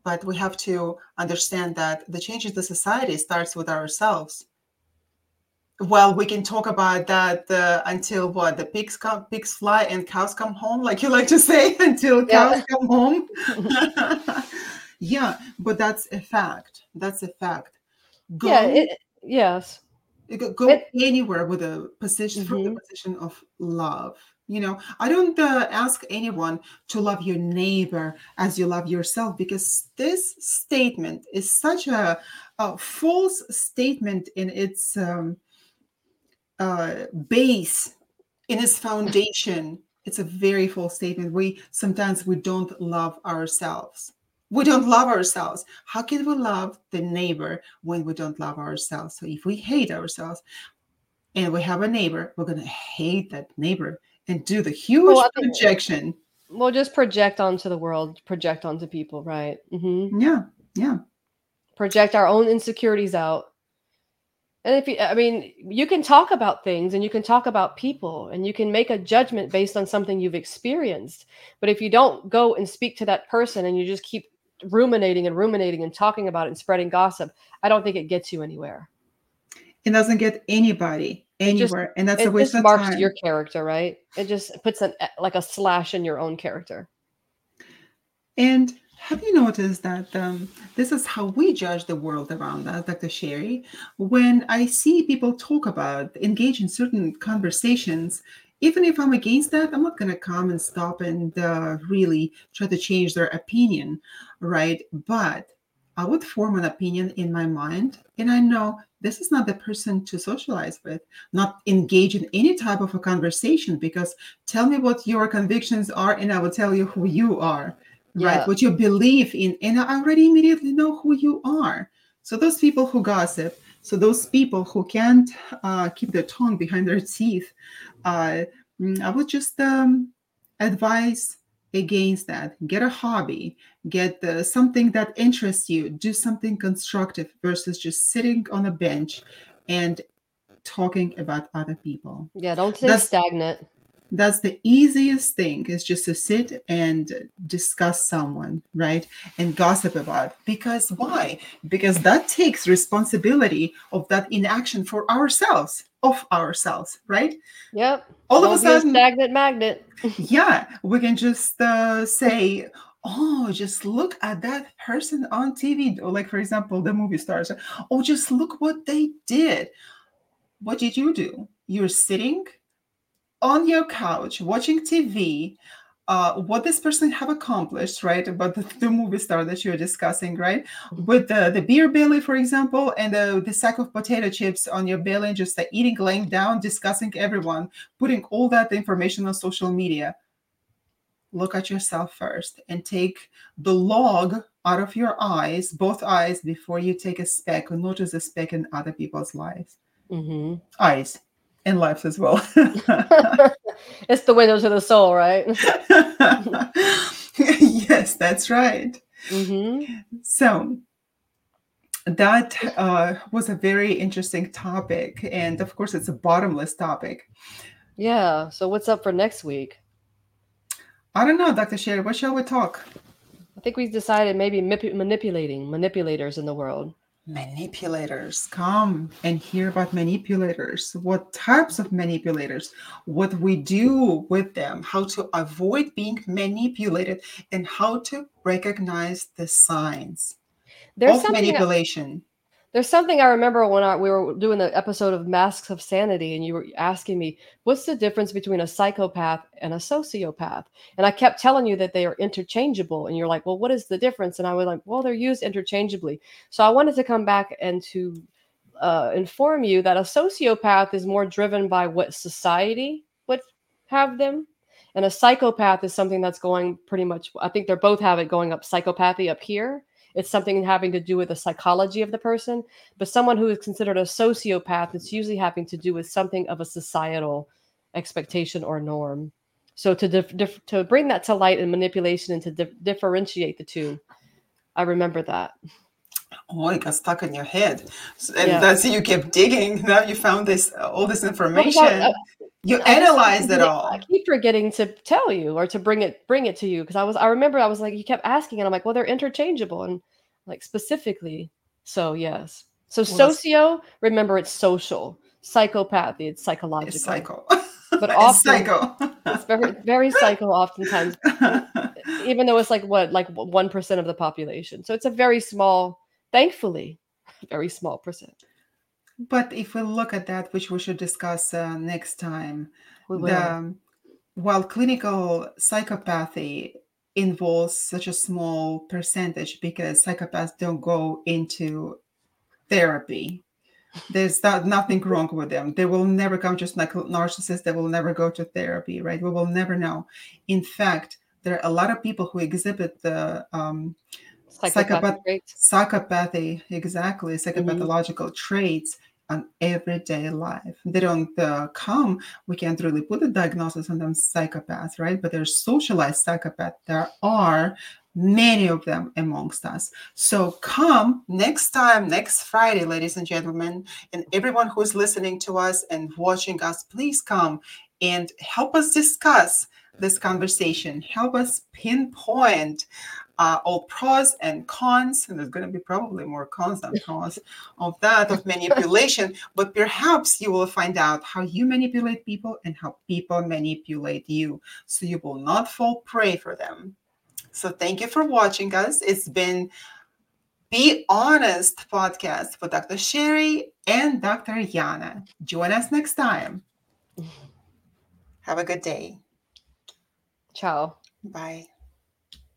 but we have to understand that the change in the society starts with ourselves well we can talk about that uh, until what the pigs come pigs fly and cows come home like you like to say [LAUGHS] until cows yeah. come home [LAUGHS] [LAUGHS] yeah but that's a fact that's a fact go, yeah it, yes go it, anywhere with a position mm-hmm. from the position of love you know i don't uh, ask anyone to love your neighbor as you love yourself because this statement is such a, a false statement in its um, uh, base in its foundation it's a very false statement. We sometimes we don't love ourselves. We don't love ourselves. How can we love the neighbor when we don't love ourselves? So if we hate ourselves and we have a neighbor we're going to hate that neighbor and do the huge well, projection. Well just project onto the world project onto people right? Mm-hmm. yeah yeah. Project our own insecurities out and if you, I mean, you can talk about things and you can talk about people and you can make a judgment based on something you've experienced. But if you don't go and speak to that person and you just keep ruminating and ruminating and talking about it and spreading gossip, I don't think it gets you anywhere. It doesn't get anybody anywhere, just, and that's a waste of marks time. your character, right? It just puts an like a slash in your own character. And have you noticed that um, this is how we judge the world around us, Dr. Sherry? When I see people talk about, engage in certain conversations, even if I'm against that, I'm not going to come and stop and uh, really try to change their opinion, right? But I would form an opinion in my mind, and I know this is not the person to socialize with, not engage in any type of a conversation because tell me what your convictions are, and I will tell you who you are yeah. right? What you believe in, and I already immediately know who you are. So those people who gossip, so those people who can't uh, keep their tongue behind their teeth, uh, mm, I would just um, advise against that. Get a hobby, get uh, something that interests you, do something constructive versus just sitting on a bench and talking about other people. Yeah, don't stay That's, stagnant that's the easiest thing is just to sit and discuss someone right? And gossip about because why? Because that takes responsibility of that inaction for ourselves of ourselves right? Yep. All Don't of a sudden stagnant magnet. [LAUGHS] Yeah we can just uh, say oh just look at that person on tv or like for example the movie stars. Oh just look what they did. What did you do? You're sitting on your couch watching TV, uh, what this person have accomplished, right? About the, the, movie star that you're discussing, right? Mm-hmm. With the, the beer belly, for example, and the, the sack of potato chips on your belly, and just uh, eating, laying down, discussing everyone, putting all that information on social media. Look at yourself first and take the log out of your eyes, both eyes, before you take a speck or notice a speck in other people's lives. Mm-hmm. Eyes in life as well. [LAUGHS] it's the window to the soul, right? [LAUGHS] yes, that's right. Mm-hmm. So that uh, was a very interesting topic. And of course, it's a bottomless topic. Yeah. So, what's up for next week? I don't know, Dr. Sherry. What shall we talk? I think we've decided maybe manipulating manipulators in the world manipulators. Come and hear about manipulators. What types of manipulators? What we do with them? How to avoid being manipulated and how to recognize the signs There's of manipulation there's something I remember when I, we were doing the episode of Masks of Sanity, and you were asking me, what's the difference between a psychopath and a sociopath? And I kept telling you that they are interchangeable. And you're like, well, what is the difference? And I was like, well, they're used interchangeably. So I wanted to come back and to uh, inform you that a sociopath is more driven by what society would have them. And a psychopath is something that's going pretty much, I think they're both have it going up psychopathy up here it's something having to do with the psychology of the person. But someone who is considered a sociopath, it's usually having to do with something of a societal expectation or norm. So to dif- dif- to bring that to light and manipulation and to dif- differentiate the two, I remember that. Oh, it got stuck in your head, and yeah. that's you kept digging. Now you found this all this uh, information. Well, You I analyze it all. I keep forgetting to tell you or to bring it bring it to you because I was I remember I was like you kept asking and I'm like well they're interchangeable and like specifically so yes so Well, socio remember it's social psychopathy it's psychological It's psycho. But [LAUGHS] it's often- psycho. it's very very psycho oftentimes [LAUGHS] even though it's like what like one percent of the population so it's a very small thankfully very small percent but if we look at that, which we should discuss uh, next time, the while clinical psychopathy involves such a small percentage because psychopaths don't go into therapy there's not, nothing wrong with them. They will never come just like narcissists they will never go to therapy right? We will never know. In fact there are a lot of people who exhibit the um, psychopathic psychopath- traits. psychopathy exactly psychopathological traits on everyday life. They don't uh, come we can't really put a diagnosis on them psychopaths right? But they're socialized psychopaths. There are many of them amongst us. So come next time next friday ladies and gentlemen and everyone who's listening to us and watching us please come and help us discuss this conversation. Help us pinpoint uh, all pros and cons, and there's going to be probably more cons than pros of that of manipulation. [LAUGHS] but perhaps you will find out how you manipulate people and how people manipulate you, so you will not fall prey for them. So thank you for watching us. It's been Be Honest podcast with Dr. Sherry and Dr. Yana. Join us next time. [LAUGHS] Have a good day. ciao Bye.